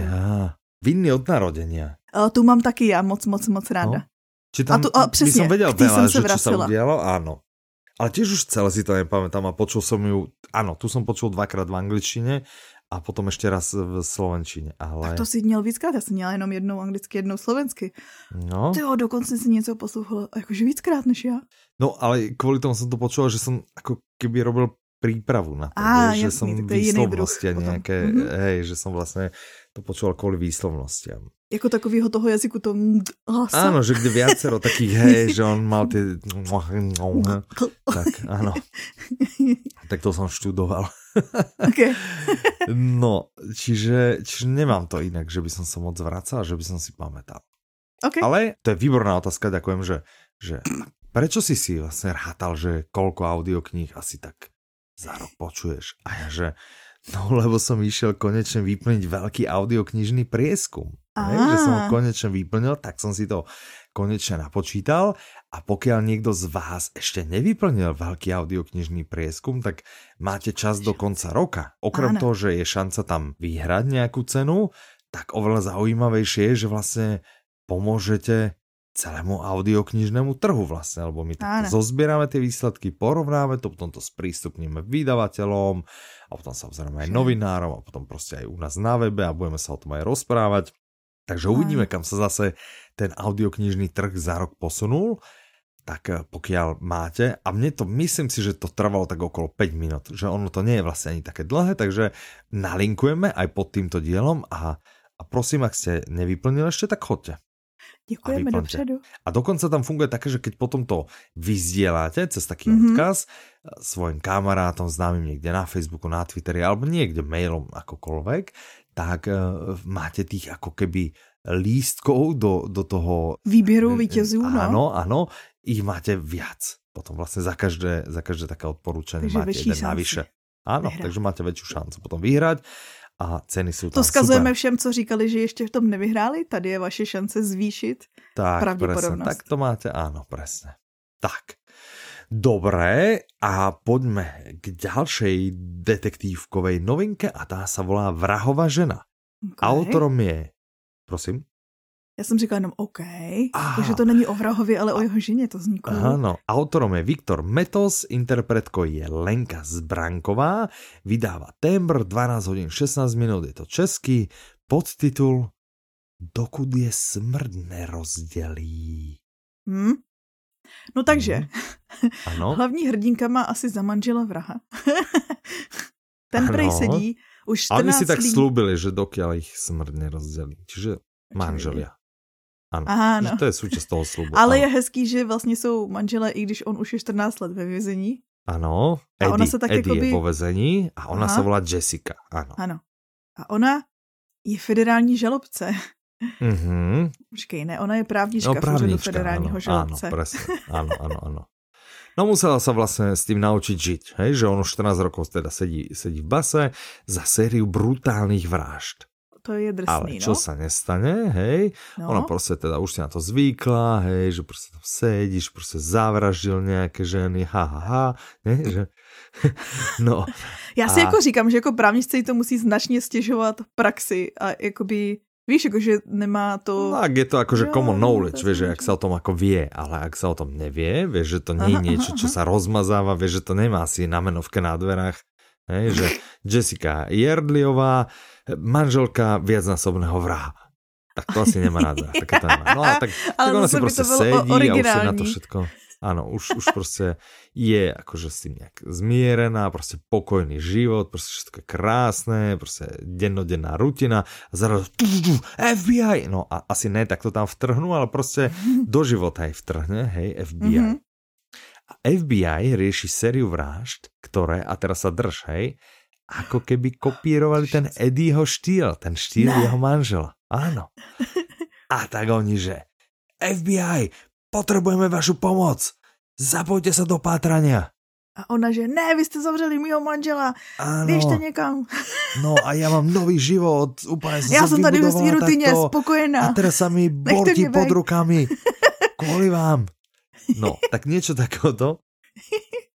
Vinný od narodenia. A tu mám taky já moc, moc, moc ráda. Či tam A tu- a přesně, som vedel veľa, jsem se že čo sa vracela. udialo, áno. Ale tiež už celé si to nepamätám a počul som ju, áno, tu som počul dvakrát v angličtine a potom ešte raz v slovenčine, ale... Tak to si měl víckrát, já jsem měla jenom jednou anglicky, jednou slovensky. No, Ty jo, dokonce si něco poslouchala, jakože víckrát než já. no, ale kvôli tomu som to počul, že som ako keby robil prípravu na to, vieš, že jasný, druh výslovnosti a potom. nejaké, Mhm. hej, že som vlastne to počúval kvôli výslovnostiam. Jako takovýho toho jazyku to hlasa. Áno, že kde viacero takých, hej, že on mal tie... tak, áno. Tak to som študoval. Okay. no, čiže, čiže nemám to inak, že by som sa moc vracal, že by som si pamätal. Okay. Ale to je výborná otázka, ďakujem, že, že prečo si si vlastne rátal, že koľko audiokníh asi tak za rok počuješ? A ja, že no lebo som išiel konečne vyplniť veľký audioknižný prieskum. Hej, že som ho konečne vyplnil, tak som si to konečne napočítal a pokiaľ niekto z vás ešte nevyplnil veľký audioknižný prieskum, tak máte čas do konca roka. Okrem Áno. toho, že je šanca tam vyhrať nejakú cenu, tak oveľa zaujímavejšie je, že vlastne pomôžete celému audioknižnému trhu vlastne, lebo my takto zozbierame tie výsledky, porovnáme to, potom to sprístupníme vydavateľom a potom samozrejme aj novinárom a potom prostě aj u nás na webe a budeme sa o tom aj rozprávať. Takže uvidíme, kam sa zase ten audioknižný trh za rok posunul. Tak eh, pokiaľ máte, a mne to, myslím si, že to trvalo tak okolo 5 minút, že ono to nie je vlastne ani také dlhé, takže nalinkujeme aj pod týmto dielom a, a prosím, ak ste nevyplnili ešte, tak chodte. Děkujeme dopředu. A dokonce tam funguje také, že keď potom to vyzdieláte cez taký mm -hmm. odkaz eh, svojim kamarátom, známym někde na Facebooku, na Twitteri alebo niekde mailom akokoľvek, tak uh, máte tých ako keby lístkov do, do toho... Výběru vítězů, no. Ano, ano, ich máte viac. Potom vlastně za každé, za každé také odporúčanie máte jeden navyše. Ano, vyhrát. takže máte větší šancu potom vyhrať a ceny jsou tam To skazujeme super. všem, co říkali, že ještě v tom nevyhráli. Tady je vaše šance zvýšit tak, pravděpodobnost. Presne, tak to máte, ano, presne. Tak. Dobré, a poďme k ďalšej detektívkovej novinke a tá sa volá Vrahova žena. Okay. Autorom je, prosím? Já jsem říkal jenom OK, že to není o vrahovi, ale o jeho ženě, to zní cool. Ano, autorom je Viktor Metos, interpretkou je Lenka Zbranková, vydává Tembr 12 hodin 16 minut, je to český, podtitul Dokud je smrt nerozdělí. Hmm? No takže, hmm. ano? hlavní hrdinka má asi za manžela vraha. Ten prej sedí už 14 Oni si tak slúbili, že dokiaľ ich smrt nerozdělí. Čiže manželia. Ano, Aha, no. to je součást toho slubu. Ale ano. je hezký, že vlastně jsou manželé, i když on už je 14 let ve vězení. Ano, Eddie, a ona se tak Eddie jakoby... je po vězení a ona Aha. se volá Jessica. Ano. ano. A ona je federální žalobce. Mm-hmm. Počkej, ne, ona je právnička, no, právnička v federálního ano, žalobce. Ano, presne, ano, ano, ano. No musela sa vlastne s tým naučiť žiť, hej, že on už 14 rokov teda sedí, sedí v base za sériu brutálnych vražd to je drsný, Ale čo no? sa nestane, hej, no. ona prostě teda už si na to zvykla, hej, že prostě tam sedíš, prostě zavraždil nějaké ženy, ha, ha, ha, ne, že... no. Já si a... jako říkám, že jako právničce to musí značně stěžovat praxi a jakoby Víš, jakože nemá to... No, ak je to akože common knowledge, vieš, že ak sa o tom ako vie, ale ak sa o tom nevie, vieš, že to nie je niečo, čo sa rozmazáva, vieš, že to nemá si na menovke na dverách, hej, že Jessica Jerdliová, manželka viacnásobného vraha. Tak to asi nemá ráda. To nemá. No a tak, tak ona si prostě sedí a už si na to všetko... Áno, už, už prostě je akože s tým nejak zmierená, prostě pokojný život, prostě všetko je krásné, prostě dennodenná rutina a zrazu FBI, no a asi ne, tak to tam vtrhnu, ale prostě do života aj vtrhne, hej, FBI. Mm -hmm. A FBI rieši sériu vražd, ktoré, a teraz sa drž, hej, ako keby kopírovali ten Eddieho štýl, ten štýl ne. jeho manžela. Áno. A tak oni, že FBI, potrebujeme vašu pomoc. Zapojte sa do pátrania. A ona, že ne, vy jste zavřeli mýho manžela, ano. běžte někam. No a já mám nový život, úplně jsem Já jsem tady ve svý rutině takto, spokojená. A teraz sa mi bortí pod rukami, kvůli vám. No, tak niečo takéhoto.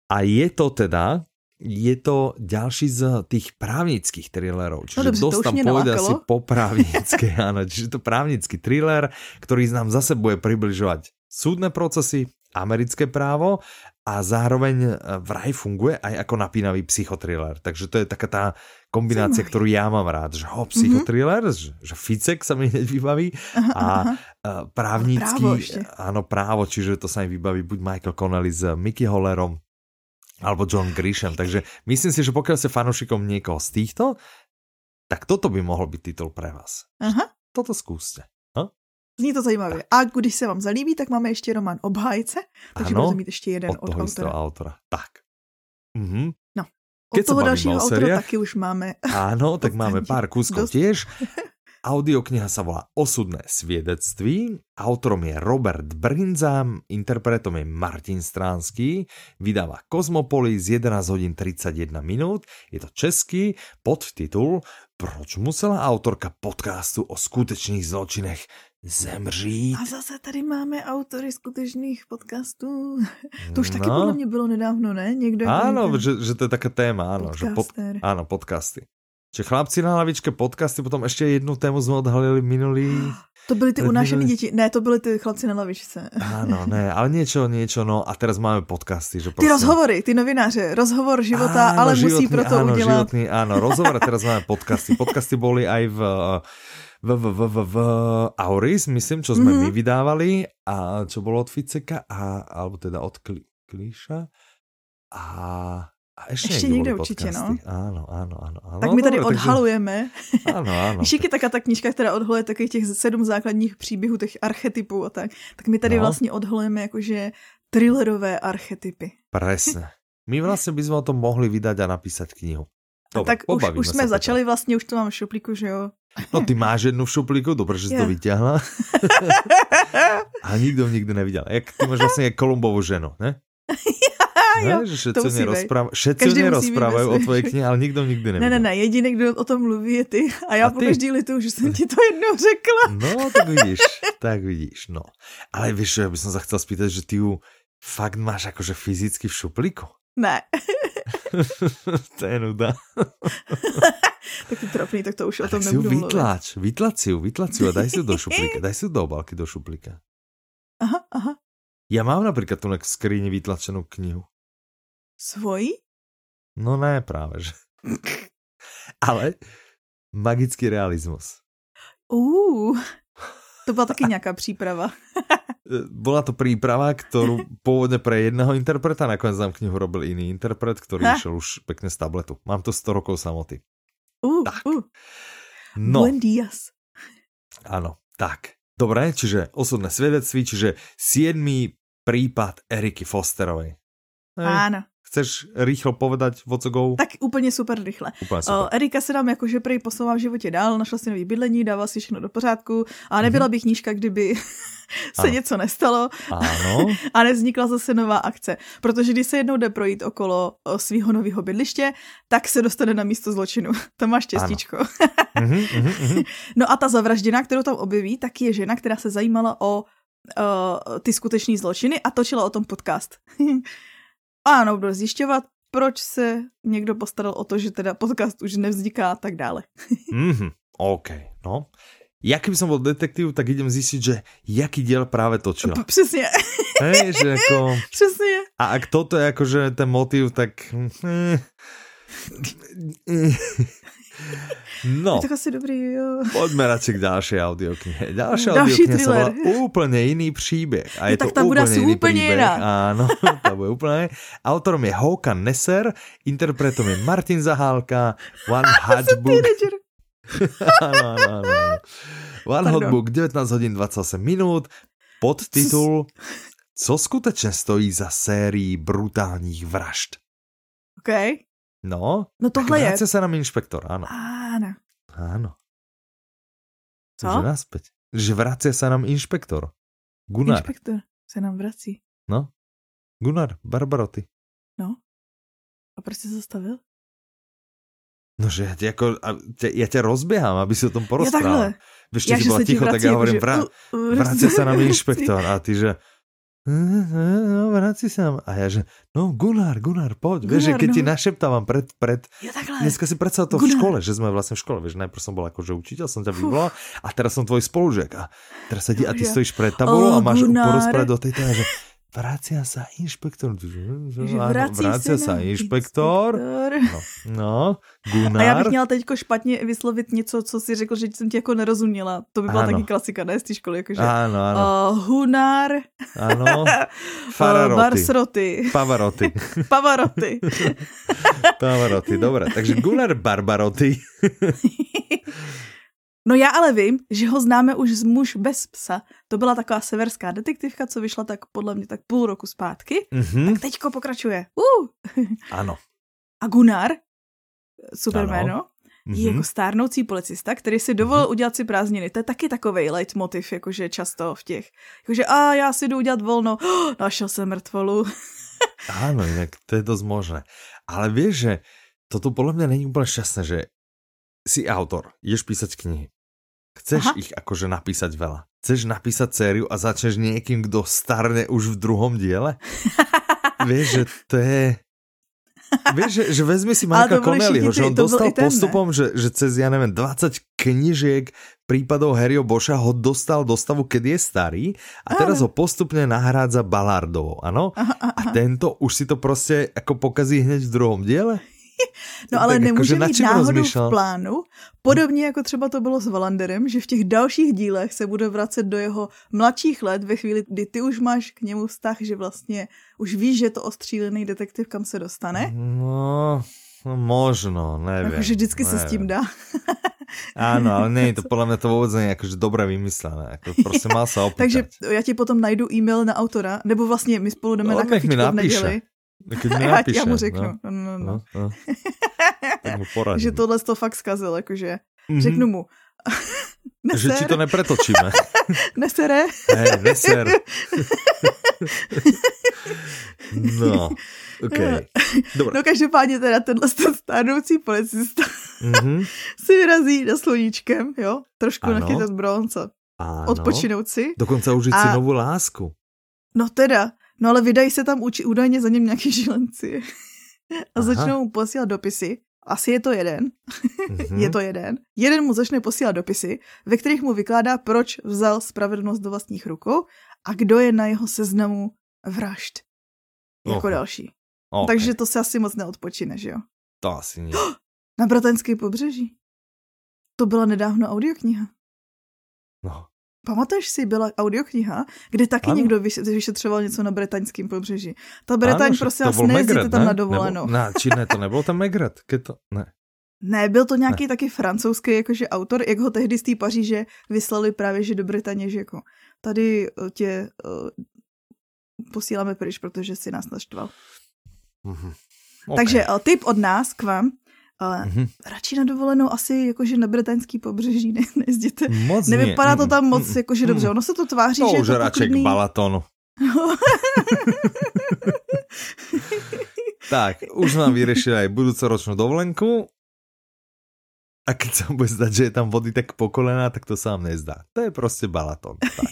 A je to teda je to ďalší z tých právnických thrillerov. No čiže no, dosť tam pôjde asi po právnické, áno. Čiže to právnický thriller, ktorý nám zase bude približovať súdne procesy, americké právo a zároveň e, vraj funguje aj ako napínavý psychotriller. Takže to je taká tá kombinácia, Zajímavý. ktorú ja mám rád. Že ho, psychotriller, mm -hmm. že, Ficek sa mi hneď vybaví aha, a aha. E, právnický, právo áno, právo, čiže to sa mi vybaví buď Michael Connelly s Mickey Hollerom, alebo John Grisham. Takže myslím si, že pokiaľ ste fanúšikom niekoho z týchto, Tak toto by mohl být titul pre vás. Aha. Toto zkuste. Zní to zajímavě. A když se vám zalíbí, tak máme ještě román Obhájce, takže Ano, budete mít ještě jeden Od od, toho autora. autora. Tak. Mhm. Od Keď toho dalšího autora taky už máme. Áno, tak máme pár Dost- tiež. Audiokniha sa volá Osudné sviedectví. Autorom je Robert Brinza, interpretom je Martin Stránský. Vydáva Kozmopolis 11 hodín 31 minút. Je to český podtitul Proč musela autorka podcastu o skutečných zločinech zemřít? A zase tady máme autory skutečných podcastů. To už taky No. podle mě bylo nedávno, ne? Někdo Áno, ten že, že to je taká téma, áno. Že pod, podcaster. áno, podcasty. Čiže chlapci na hlavičke podcasty, potom ešte jednu tému sme odhalili minulý... To byly ty minulý- děti. Ne, to byly ty chlapci na lavičce. Áno, ne, ale niečo, niečo, no a teraz máme podcasty, že Ty rozhovory, ty novináře, rozhovor života, Áno, ale musí životný, pro to áno, udělat. Životný, áno, rozhovor, a teraz máme podcasty. Podcasty boli aj v, v, v, v, v, v Auris, myslím, čo sme Mhm. my vydávali, a čo bolo od Ficeka, a, alebo teda od Kli, Klíša. A, a Ještě niekde někde určitě, no. Áno, áno, áno. áno. Tak my tady takže- odhalujeme. Áno. Víš, jak je taká ta knížka, která odhaluje takových těch sedm základních příběhů, těch archetypů a tak. Tak my tady No. vlastně odhalujeme jakože thrillerové archetypy. Presne. My vlastne by sme o tom mohli vydať a napísať knihu. Dobre, tak už, už jsme začali vlastně, už to mám v šuplíku, že jo. No ty máš jednu v šuplíku, dobre, že si to vyťahla. A nikto nikdy nevidel. Jak ty máš vlastne jak Kolumbovú ženu, ne? jo, ne? Že všetci o být. rozprávajú, všetci o musí rozprávajú o tvojej knihe, ale nikto nikdy Ne, nevidel. ne, ne, jediný, kdo o tom mluví, je ty. A já pokaždý lituju, že jsem ti to jednou řekla. No, tak vidíš, tak vidíš, no. Ale vieš, čo, ja by som sa chcel spýtať, že ty ju fakt máš akože fyzicky v šuplíku? Ne, to je nuda. tak ty trapný, tak to už o A tom tak si ju nebudu mluvit. vytlač, vytlač si ju, vytlač si ju a daj si ju do šuplíka, daj si ju do obálky do šuplíka. Aha, aha. Ja mám napríklad tu na skrini vytlačenú knihu. Svojí? No ne, práve, že. Ale magický realizmus. Uh, to byla taky nějaká příprava. E, Bola to príprava, ktorú pôvodne pre jedného interpreta, nakoniec nám knihu robil iný interpret, ktorý Ha. išiel už pekne z tabletu. Mám to 100 rokov samoty. Uh, Tak. uh. No, Buen días. áno, tak. Dobre, čiže osudné svedectví, čiže siedmý prípad Eriky Fosterovej. Ano, Chceš rýchlo povedať what's go? tak úplně super rychle. Úplne O, super. Erika se nám jakože prej posouvá v životě dál, našla si nový bydlení, dává si všechno do pořádku a nebyla by knížka, kdyby se Ano. něco nestalo Áno, a nevznikla zase nová akce. Protože když se jednou jde projít okolo o, svého nového bydliště, tak se dostane na místo zločinu. To máš štěstíčko. mhm, mhm, mhm. No a ta zavražděná, kterou tam objeví, tak je žena, která se zajímala o uh, ty skutečné zločiny a točila o tom podcast. A ano, budu zjišťovat, proč se někdo postaral o to, že teda podcast už nevzniká a tak dále. Mhm, OK, no. Ja keby som bol detektív, tak idem zistiť, že jaký diel práve točila. Přesně, Hej, že ako... přesně. A ak toto je akože ten motiv, tak... No, Tak asi dobrý, jo. poďme radšej k ďalšej audioknihe. Ďalšia Další audiokniha sa volá thriller. úplne iný príbeh. A je No tak to tá bude asi iný úplne príbeh. iná. Áno, tá bude úplne. Autorom je Håkan Nesser, interpretom je Martin Zahálka, One Hatchbook. Áno, áno, áno. áno. One. Hotbook, 19 hodín 28 minút, podtitul Co skutečne stojí za sérií brutálních vražd? OK. No, No tohle je. sa nám inšpektor, áno. Áno. Áno. Co? Že naspäť. Že vracia sa nám inšpektor. Gunnar. Inspektor se nám vrací. No. Gunnar, Barbaroty. No. A proč jsi zastavil? No, že ja ťa, ako, a ťa, ja ťa rozbieham, aby si o tom porozprával. takhle. Vieš, Ja, ty že se ti ticho, tak vrací, ja hovorím, jakože, vra, uh, uh, vracia sa nám vrací. inšpektor. A ty, že no, vrací sa. nám. A ja, že no, Gunnar, Gunnar, poď. vieš, že Gunnar, keď ti no. našeptávam pred, pred Jo, takhle. Dneska si predstav to v Gunnar. škole, že sme vlastne v škole, vieš, najprv som bol akože učiteľ, som ťa vyvolal a teraz som tvoj spolužiak a teraz sedí a ty stojíš pred tabulou a Ó, máš Gunnar. porozprávať do tejto a že vracia sa inšpektor. Vrací vracia se sa nám inšpektor. No, no Gunnar. A já bych měla teďko špatně vyslovit něco, co si řekl, že jsem ti jako nerozuměla. To by byla Ano. taky klasika, ne, z té školy, jakože. Áno, áno, Uh, Hunar, áno. uh, Fararoty. Barsroty, Pavaroty. Pavaroty. Pavaroty, dobre. Takže Gunnar Barbaroty. No já ale vím, že ho známe už z Muž bez psa. To byla taková severská detektivka, co vyšla tak podle mě tak půl roku zpátky. Mhm, Tak teďko pokračuje. Uh! áno. A Gunnar, super Ano. jméno, je Mhm. jako stárnoucí policista, který si dovolil udělat si prázdniny. To je taky takový leitmotiv, jakože často v těch. Jakože a já si jdu udělat volno, oh, našel jsem mrtvolu. Áno, inak to je dosť možné. Ale vieš, že toto podľa mňa není úplne šťastné, že si autor, ideš písať knihy. Chceš Aha. ich akože napísať veľa. Chceš napísať sériu a začneš niekým, kto starne už v druhom diele? vieš, že to je... Vieš, že, že vezmi si Marka Connellyho, že on dostal ten, ne? postupom, že, že cez, ja neviem, 20 knižiek prípadov Harryho Boša ho dostal do stavu, kedy je starý a teraz ho postupne nahrádza Ballardovo, áno? A tento už si to prostě jako pokazí hned v druhom diele? No ale Tak nemůže jakože nad mít náhodou rozmýšlel? v plánu, podobně jako třeba to bylo s Valanderem, že v těch dalších dílech se bude vracet do jeho mladších let ve chvíli, kdy ty už máš k němu vztah, že vlastně už víš, že to ostřílený detektiv kam se dostane. No, no možno, neviem. Jakože vždycky se s tím dá. Áno, ale je to podľa mňa to vôbec nie je akože dobre vymyslené. Ako prostě mal sa opýtať. Takže já ti potom najdu e-mail na autora, nebo vlastně my spolu jdeme No, na kafičko v neděli. Keď mi Já, napíše, já mu řeknu. No, No, no, no, no, no. Tak mu poradím. že tohle to fakt zkazil, jakože Mhm. řeknu mu. Že Neser, či to nepretočíme. nesere. Hej, neser. No, OK. Dobre. No každopádně teda tenhle ten stárnoucí policista Mhm. si vyrazí na sloníčkem, jo, trošku Ano. nachytat bronce, Áno. odpočinout si. Dokonca užiť si A- novú lásku. No teda, no ale vydají se tam uči, údajně za ním nějaký žilenci a Aha. začnou mu posílat dopisy. Asi je to jeden, Mhm. je to jeden. Jeden mu začne posílat dopisy, ve kterých mu vykládá, proč vzal spravedlnost do vlastních rukou a kdo je na jeho seznamu vražd. Jako Oho. další. Okay. Takže to se asi moc neodpočine, že jo? To asi nie. Na Bratanské pobřeží. To byla nedávno audiokniha. No. Pamatuješ si, byla audiokniha, kde taky Ano. někdo vyš- vyšetřoval něco na bretaňském pobřeží. Ta Bretaň, Áno, prosím to vás, nejezdíte Megret, tam ne? na dovolenou. Nebo, ne, či ne, to nebyl ten Megret? To, ne. Ne, byl to nějaký taky francouzský jakože autor, jak ho tehdy z té Paříže vyslali právě, že do Bretaně, že jako tady eh, tě uh, posíláme pryč, protože si nás naštval. Mhm. Okay. Takže uh, tip od nás k vám, ale Mhm. radši na dovolenou asi jakože na bretaňský pobřeží ne, nejezděte. Moc Nevypadá nie. to tam moc mm, jakože mm. dobře, ono se to tváří, To že je už to radšej k poklidný. balatonu. tak, už nám vyriešili aj budúcoročnú dovolenku. A keď sa bude zdať, že je tam vody tak po kolena, tak to sa vám nezdá. To je prostě Balaton. Tak.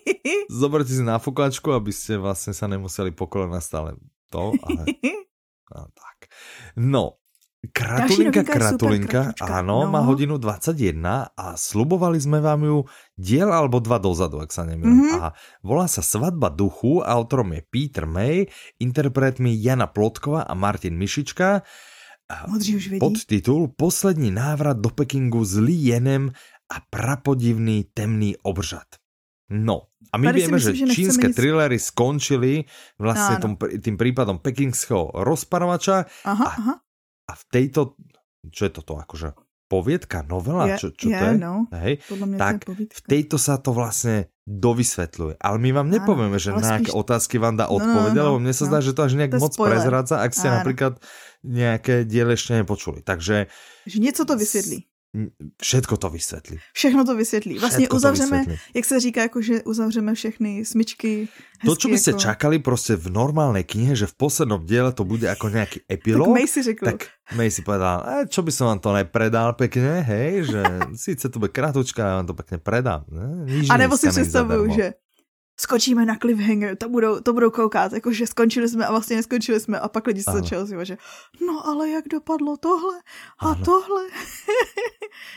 Zoberte si náfukačku, aby ste vlastne sa nemuseli po kolena stále to, ale No, tak. No, Kratulinka, kratulinka, áno, no. má hodinu 21 a slubovali sme vám ju diel alebo dva dozadu, ak sa nemýlim. Mhm. A volá sa Svadba duchu, autorom je Peter May, interpretmi Jana Plotková a Martin Mišička. Modří už vidí. Podtitul Poslední návrat do Pekingu s Lee Jenem a prapodivný temný obřad. No, a my Tady si vieme, myslím, že že čínske nic- thrillery skončili vlastne tom, tým prípadom pekingského rozparovača Aha, a- aha. A v tejto, čo je toto, akože poviedka, novela, Je, čo, čo to je, no. Hej, Podle mě tak to je v tejto sa to vlastne dovysvetľuje. Ale my vám nepovieme, že na aké spíš- otázky vám dá No, no, odpovedať, no, lebo mne sa no. zdá, že to až nejak To moc spoiler. prezradza, ak ste Áno. napríklad nejaké diele ešte nepočuli. Takže Že něco to vysvětlí. Všetko to vysvetlí. Všechno to vysvětlí. Vlastně Všetko to uzavřeme, vysvetlí. jak se říká, jako že uzavřeme všechny smyčky. To, hezky čo by ste jako... čakali proste v normálnej knihe, že v poslednom diele to bude ako nejaký Tak epilóg, May si řekl. tak si povedal, e, čo by som vám to nepredal pekne, hej, že síce to bude kratučka, ale vám to pekne predám. Ne? Nič a nebo si představuju, že skočíme na cliffhanger, to budou, to budou koukat, jakože skončili jsme a vlastně neskončili jsme a pak lidi se začali ozývat, že no ale jak dopadlo tohle a Ano. tohle.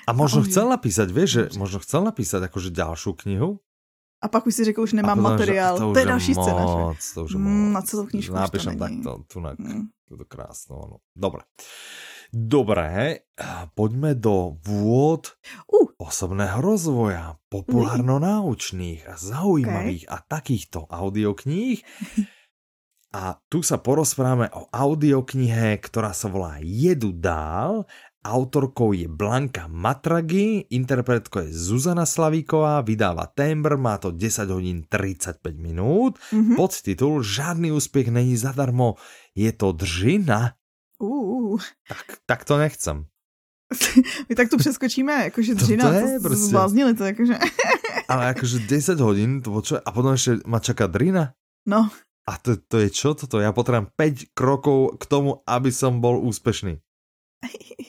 A možno chcel je- napísať, vieš, že možno chcel napísať akože ďalšiu knihu, A pak už si řekl, už nemám potom, materiál. To, to je další moc, scéna, že? To už je mm, na celou knížku Napíšem takto, tunak, mm. to krásno. No. Dobre. Dobre, poďme do vôd uh. osobného rozvoja, populárno-náučných a zaujímavých okay. a takýchto audiokníh. A tu sa porozprávame o audioknihe, ktorá sa volá Jedu dál Autorkou je Blanka Matragi, interpretkou je Zuzana Slavíková, vydává Tembr, má to 10 hodín 35 minút. Mm-hmm. Podtitul Žádný úspěch není zadarmo, je to držina. Uh. Tak, tak to nechcem. My tak tu přeskočíme, jakože dřina, to, to je to prostě... zbláznili to, jakože. Ale jakože 10 hodin, to čo, a potom ještě ma čaká drina? No. A to, to je čo toto? Ja potrebujem 5 krokov k tomu, aby som bol úspešný.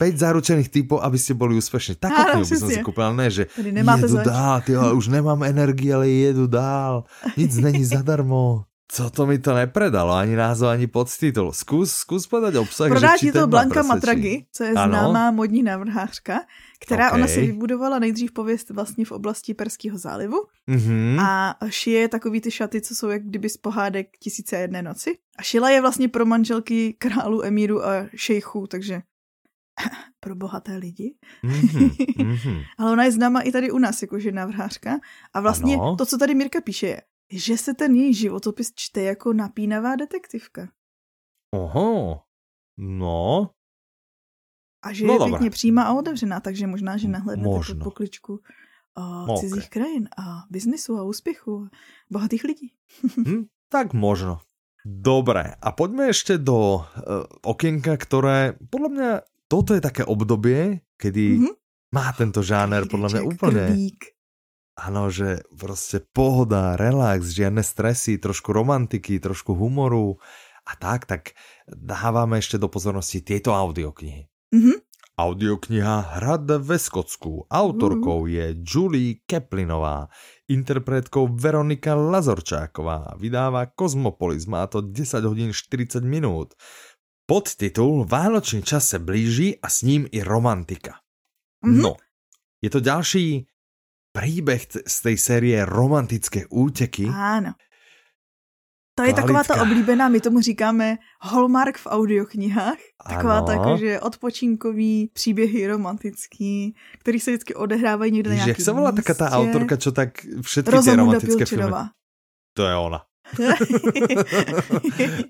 5 zaručených typov, aby ste boli úspešní. Takú knihu by som si kúpil, ale ne, že jedu zač. dál, tyjo, už nemám energii, ale jedu dál. Nic není zadarmo. Co to mi to nepredalo, ani názov, ani podtitul. Zkus, zkus povedať obsah, Prodá ti to Blanka Matragi, co je ano? známá modní navrhářka, která okay. ona si vybudovala nejdřív pověst vlastně v oblasti Perského zálivu mm-hmm. a šije takový ty šaty, co jsou jak kdyby z pohádek tisíce jedné noci. A šila je vlastně pro manželky králu, emíru a šejchů, takže pro bohaté lidi. Mm-hmm, mm-hmm. Ale ona je známa i tady u nás, jakože navrhářka. A vlastně ano. to, co tady Mirka píše, je, že se ten její životopis čte jako napínavá detektivka. Oho, no. A že no, je pěkně přímá a otevřená, takže možná, že nahlédnete pod pokličku uh, okay. cizích krajin a biznisu a úspěchu a bohatých lidí. hm, tak možno. Dobré, a poďme ešte do uh, okienka, ktoré podľa mňa toto je také obdobie, kedy mm-hmm. má tento žáner podľa mňa úplne... Krvík. Áno, že prostě pohoda, relax, žiadne stresy, trošku romantiky, trošku humoru a tak, tak dávame ešte do pozornosti tieto audioknihy. Mm-hmm. Audiokniha Hrad ve Skotsku. Autorkou mm-hmm. je Julie Keplinová, interpretkou Veronika Lazorčáková. Vydává Kozmopolis, má to 10 hodín 40 minút. Podtitul Vánočný čas se blíží a s ním i romantika. Mm-hmm. No, je to ďalší príbeh z tej série romantické úteky. Áno. To je taková ta oblíbená, my tomu říkáme Hallmark v audioknihách. Taková ano. tak, že odpočinkový příběhy romantický, který se vždycky odehrávají někde na nějakém Jak se volá taká ta autorka, čo tak všetky ty romantické filmy? To je ona.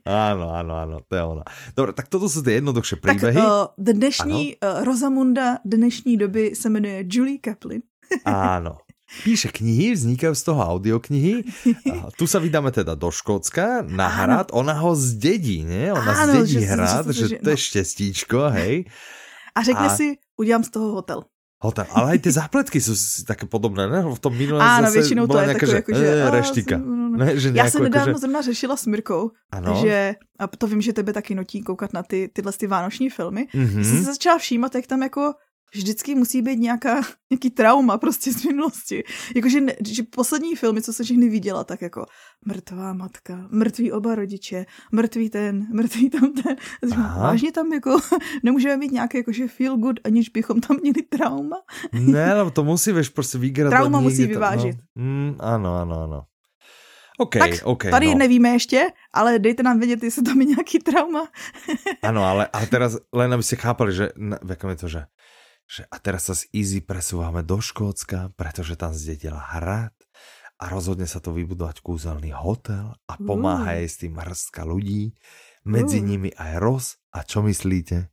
áno, áno, áno, to je ona. Dobre, tak toto sú tie jednoduchšie príbehy. Tak uh, dnešní, uh, Rosamunda dnešní doby se jmenuje Julie Kaplan. Áno. Píše knihy, vznikajú z toho audioknihy. Tu sa vydáme teda do Škótska na Áno. hrad. Ona ho zdedí, ne? Ona Áno, zdedí že hrad, že, že to je no. štěstíčko, hej. A řekne a... si, udělám z toho hotel. Hotel. Ale aj tie zápletky sú také podobné, ne? V tom minulém Áno, zase většinou to je nejaká, takové, jako, že... E, reštika. No, no, no. Ne, že Já jsem nedávno že... zrovna řešila s Mirkou, ano? že, a to vím, že tebe taky notí koukat na ty, tyhle ty vánoční filmy, mm-hmm. jsem se začala všímat, jak tam jako vždycky musí být nějaká, nějaký trauma prostě z minulosti. Jakože ne, že poslední filmy, co jsem všechny viděla, tak jako mrtvá matka, mrtví oba rodiče, mrtvý ten, mrtvý tam ten. Vážně tam jako nemůžeme mít nějaké jakože feel good, aniž bychom tam měli trauma. ne, no to musí, víš, prostě vygradovat. Trauma musí vyvážit. No. Mm, ano, ano, ano. OK, tak OK. Tady no. nevíme ještě, ale dejte nám vědět, jestli tam je nějaký trauma. ano, ale, ale teraz len aby ste chápali, že jakom je to, že že a teraz sa z Easy presúvame do Škótska, pretože tam zdedila hrad a rozhodne sa to vybudovať kúzelný hotel a pomáha jej s tým hrstka ľudí, medzi uh. nimi aj Roz. A čo myslíte?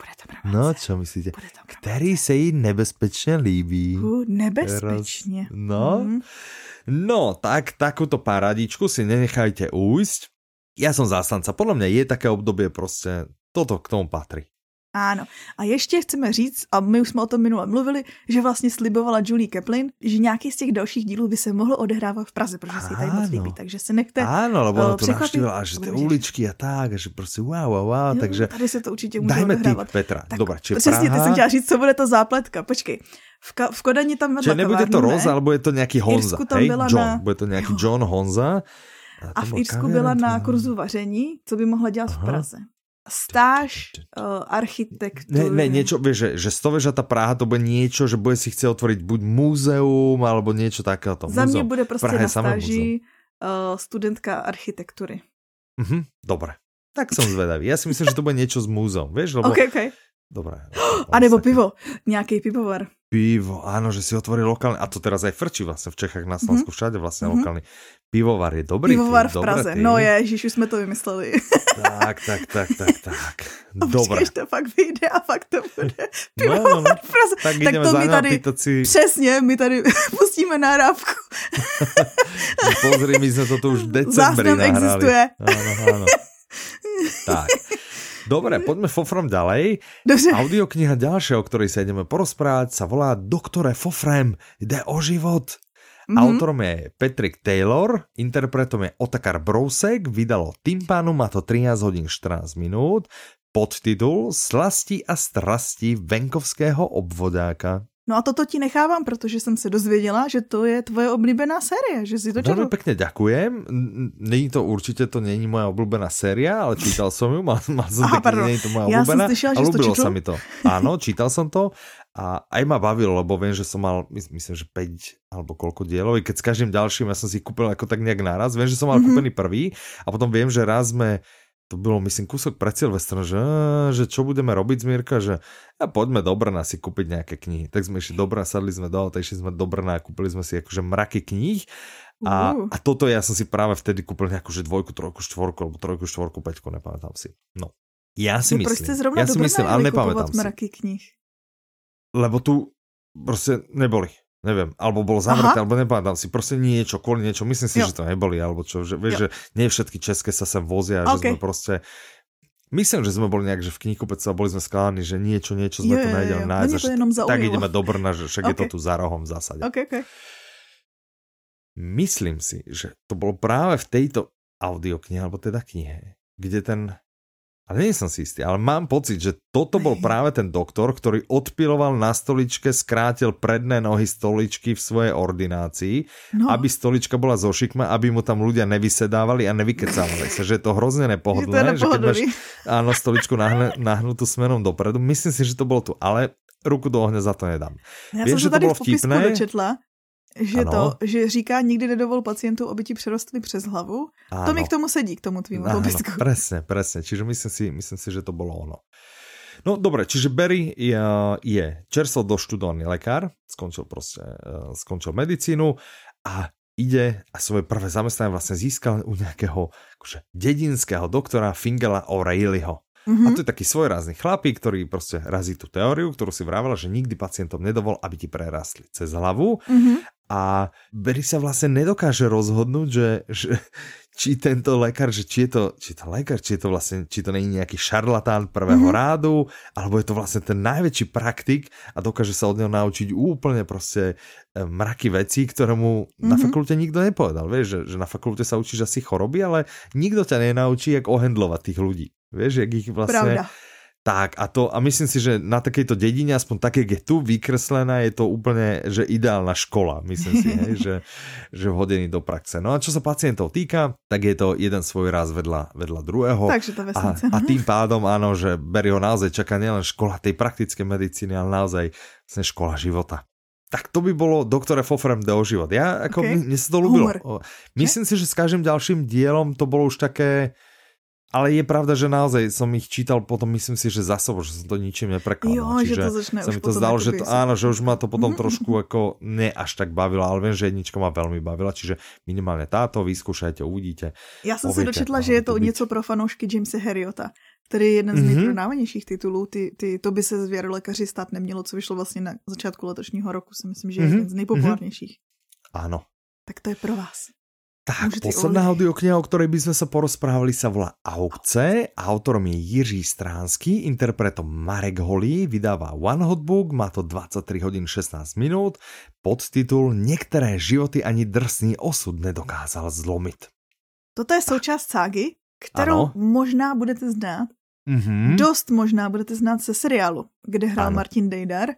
Bude to No, čo myslíte? Který se jí nebezpečně líbí. Uh, nebezpečně. Roz. No. Mm. No, tak takúto paradičku si nenechajte újsť. Ja som zástanca. Podľa mňa je také obdobie prostě, toto k tomu patrí. Ano. A ještě chceme říct, a my už jsme o tom minule mluvili, že vlastně slibovala Julie Kaplan, že nějaký z těch dalších dílů by se mohl odehrávat v Praze, protože si tady moc líbí, takže se nechte Ano, lebo ona tu navštívila, že ty uličky a tak, a že prostě wow, wow, wow, jo, takže tady se to určitě může dajme odehrávat. tip, Petra. Tak, Dobre, či Přesně, ty jsem chtěla říct, co bude to zápletka. Počkej, v, ka- v Kodani tam vedla nebude to Roza, alebo je to nějaký Honza, hej? John, na... bude to nějaký John Honza. A, a v Irsku byla na kurzu vaření, co by mohla dělat Aha. v Praze. Stáž uh, architektury. Ne, ne, niečo, vieš, že, že stovežatá Praha to bude niečo, že bude si chce otvoriť buď múzeum, alebo niečo takéto. Za mě bude prostě Praha na stáži uh, studentka architektury. Mhm, dobre. Tak som zvedavý. Ja si myslím, že to bude niečo s múzeum, vieš? Lebo... Okay, okay. Dobré. A nebo pivo. Nějaký pivovar. Pivo, áno, že si otvorí lokálny, a to teraz aj frčí vlastne v Čechách, na Slovensku, mm-hmm. všade vlastne mm-hmm. lokálny. Pivovar je dobrý. Pivovar tým, v Praze, tým. no ježiš, už jsme to vymysleli. Tak, tak, tak, tak, tak. Dobre. A to fakt vyjde a fakt to bude. Pivovar no, no, no. v Praze. Tak, tak to my tady, si... přesně, my tady pustíme nahrávku. Pozri, my jsme to tu už v decembri Záznam nahrali. existuje. Áno, áno. Tak. Dobre, poďme Fofrom ďalej. Dobře. Audiokniha ďalšia, o ktorej sa ideme porozprávať, sa volá Doktore Fofrem, jde o život. Mm-hmm. Autorom je Patrick Taylor, interpretom je Otakar Brousek, vydalo Timpánu, má to 13 hodín 14 minút, podtitul Slasti a strasti venkovského obvodáka. No a toto ti nechávám, protože jsem se dozvěděla, že to je tvoje oblíbená série, že si to četl. Veľmi pekne ďakujem. Není to určitě, to není moja oblíbená séria, ale čítal ju, mal, mal som Aha, taký, není to moja Já oblíbená. Slyšela, a ľúbilo sa mi to. Áno, čítal som to a aj ma bavilo, lebo viem, že som mal, myslím, že 5 alebo koľko dielov, keď s každým ďalším ja som si kúpil ako tak nejak naraz. Viem, že som mal mm -hmm. kúpený prvý a potom viem, že raz sme to bylo, myslím, kúsok pred Silvestrom, že, že čo budeme robiť z Mírka, že a poďme do Brna si kúpiť nejaké knihy. Tak sme išli do Brna, sadli sme do auta, išli sme do Brna a kúpili sme si akože mraky kníh. A, uh. a toto ja som si práve vtedy kúpil nejakú že dvojku, trojku, štvorku, alebo trojku, štvorku, peťku, nepamätám si. No. Ja si no, myslím, ja si myslím, ale nepamätám si. mraky knih? Lebo tu prostě neboli neviem, alebo bolo zavreté, Aha. alebo nepamätám si, proste niečo, kvôli niečo, myslím si, jo. že to neboli, alebo čo, že, vieš, jo. že nie všetky české sa sem vozia, okay. že sme proste, myslím, že sme boli nejak, že v knihkupectve a boli sme skladaní, že niečo, niečo sme tu nevedeli nájsť, že, tak ideme do Brna, že však okay. je to tu za rohom v zásade. Okay, okay. Myslím si, že to bolo práve v tejto audioknihe, alebo teda knihe, kde ten ale nie som si istý, ale mám pocit, že toto bol práve ten doktor, ktorý odpiloval na stoličke, skrátil predné nohy stoličky v svojej ordinácii, no. aby stolička bola zo šikma, aby mu tam ľudia nevysedávali a nevykecávali sa, že je to hrozne nepohodlné, že, že keď máš áno, stoličku nahne, nahnutú smerom dopredu, myslím si, že to bolo tu, ale ruku do ohňa za to nedám. Ja Viem, som že to bolo vtipné. dočetla, že ano. to, že říká, nikdy nedovol pacientů, aby ti přerostli přes hlavu. Ano. To mi k tomu sedí, k tomu tvýmu popisku. Presne, presne. Čiže myslím si, myslím si, že to bolo ono. No dobre, čiže Barry je, je čerstvo doštudovaný lekár, skončil proste, e, skončil medicínu a ide a svoje prvé zamestnanie vlastne získal u nejakého akože, dedinského doktora Fingela O'Reillyho. Mm-hmm. A to je taký svojrázný chlapík, ktorý proste razí tú teóriu, ktorú si vravela, že nikdy pacientom nedovol, aby ti prerastli cez hlavu. Mm-hmm. A Berry sa vlastne nedokáže rozhodnúť, že, že či tento lekár, že či je to, či je to lekár, či je to vlastne, či to není nejaký šarlatán prvého mm-hmm. rádu, alebo je to vlastne ten najväčší praktik a dokáže sa od neho naučiť úplne proste e, mraky vecí, ktoré mu mm-hmm. na fakulte nikto nepovedal. Vieš, že, že na fakulte sa učíš asi choroby, ale nikto ťa nenaučí, jak ohendlovať tých ľudí. Vieš, jak ich vlastne... Pravda. Tak a to, a myslím si, že na takejto dedine, aspoň také, je tu vykreslená, je to úplne, že ideálna škola, myslím si, hej, že, že vhodený do praxe. No a čo sa pacientov týka, tak je to jeden svoj raz vedľa, vedľa druhého. Takže to a, a tým pádom, áno, že Berry ho naozaj čaká nielen škola tej praktické medicíny, ale naozaj vlastne škola života. Tak to by bolo doktore Fofrem de o život. Ja, ako, okay. mne sa to ľúbilo. Myslím si, že s každým ďalším dielom to bolo už také, ale je pravda, že naozaj som ich čítal potom, myslím si, že za sobou, že som to ničím neprekladal. Jo, Čiže že to začne sa mi to zdalo, že to, áno, že už ma to potom mm-hmm. trošku ako ne až tak bavilo, ale viem, že jednička ma veľmi bavila, čiže minimálne táto, vyskúšajte, uvidíte. Já jsem se dočetla, že je to, to něco pro fanoušky Jamesa Harriota, který je jeden z mm-hmm. nejprodávanějších titulů. Ty, ty, to by se zvěr lékaři stát nemělo, co vyšlo vlastně na začátku letošního roku, si myslím, že je mm-hmm. jeden z nejpopulárnějších. Áno. Tak to je pro vás. Tak, posledná audiokniha, o ktorej by sme sa porozprávali, sa volá Aukce. Autorom je Jiří Stránsky, interpretom Marek Holý, vydáva One Hot Book, má to 23 hodín 16 minút, podtitul Některé životy ani drsný osud nedokázal zlomit. Toto je součást ságy, kterou ano. možná budete znát. Mm-hmm. Dost možná budete znát ze seriálu, kde hrál ano. Martin Dejdar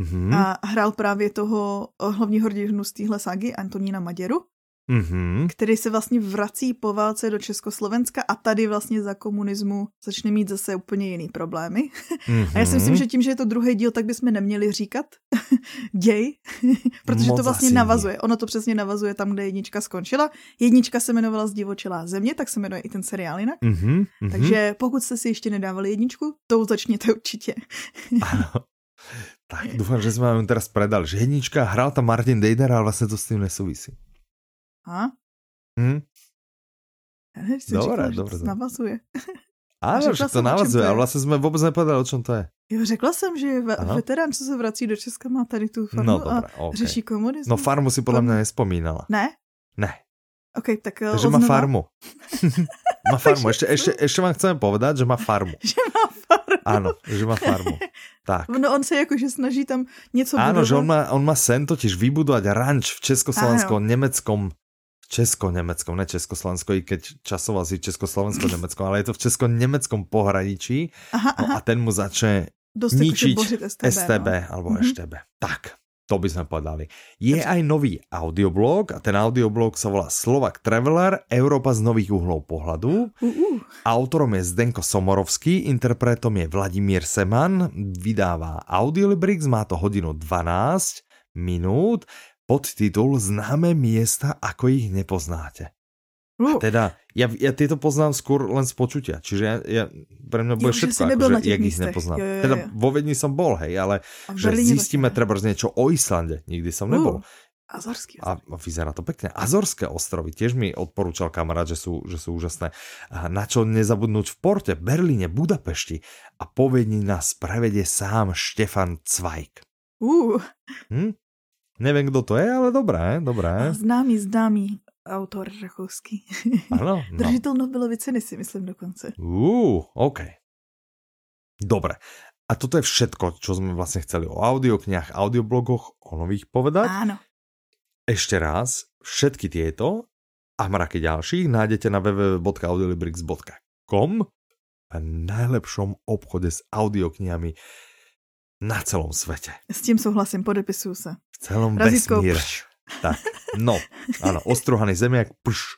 mm-hmm. a hrál právě toho hlavního hrdinu z téhle ságy, Antonína Maděru. Mm-hmm. který se vlastně vrací po válce do Československa a tady vlastně za komunismu začne mít zase úplně jiný problémy. Mm-hmm. A já si myslím, že tím, že je to druhý díl, tak bychom neměli říkat děj, protože Moc to vlastně navazuje. Ono to přesně navazuje tam, kde jednička skončila. Jednička se jmenovala Zdivočelá země, tak se jmenuje i ten seriál jinak. Mm-hmm. Takže pokud jste si ještě nedávali jedničku, to začněte určitě. ano. Tak dúfam, že sme vám teraz predali. Že jednička, hral tam Martin Dejder, ale vlastne to s tým nesúvisí. A? Hm? Dobre, říkala, dobre. Že to navazuje. Áno, že to navazuje, ale vlastne sme vôbec nepovedali, o čom to je. Jo, řekla jsem, že Aha. veterán, co se vrací do Česka, má tady tu farmu no, dobré, a okay. řeší komunismus. No farmu si podle mě nespomínala. Ne? Ne. OK, tak eh, Takže má farmu. má farmu. Ešte, ešte, ešte vám chceme povedať, že má farmu. že má farmu. Áno, že má farmu. Tak. No on se jakože snaží tam něco Áno, budovat. že on má, on má sen totiž vybudovať ranč v československom, nemeckom Česko-Nemeckom, ne Československo, i keď časoval si Československo-Nemecko, ale je to v Česko-Nemeckom pohraničí aha, aha. No a ten mu začne Dost ničiť STB, STB no? alebo mm-hmm. STB. Tak, to by sme povedali. Je aj nový audioblog a ten audioblog sa volá Slovak Traveler, Európa z nových uhlov pohľadu. Uh, uh. Autorom je Zdenko Somorovský, interpretom je Vladimír Seman, vydává Audiolibrix, má to hodinu 12 minút podtitul Známe miesta, ako ich nepoznáte. Uh. A teda, ja, ja tieto poznám skôr len z počutia, čiže ja, ja pre mňa bude všetko, akože, jak ich nepoznám. Jo, jo, jo. Teda vo Vedni som bol, hej, ale že zistíme treba niečo o Islande, nikdy som nebol. Uh. Azorský a, a vyzerá to pekne. Azorské ostrovy tiež mi odporúčal kamarát, že sú, že sú úžasné. A na čo nezabudnúť v Porte, Berlíne, Budapešti a povedni nás prevedie sám Štefan Cvajk. Uh. Hm? Nevím, kdo to je, ale dobré, dobré. Známý, známý autor rakouský. Ano. No. Držitel Nobelovy ceny si myslím dokonce. Uh, OK. Dobre. A toto je všetko, čo sme vlastne chceli o audioknihách, audioblogoch, o nových povedať. Áno. Ešte raz, všetky tieto a mraky ďalších nájdete na www.audiolibrix.com a najlepšom obchode s audioknihami na celom svete. S tím souhlasím, podepisuju se. V celom Razítko, vesmíre. Pš. Tak, no, ano, ostruhaný zemiak, pš.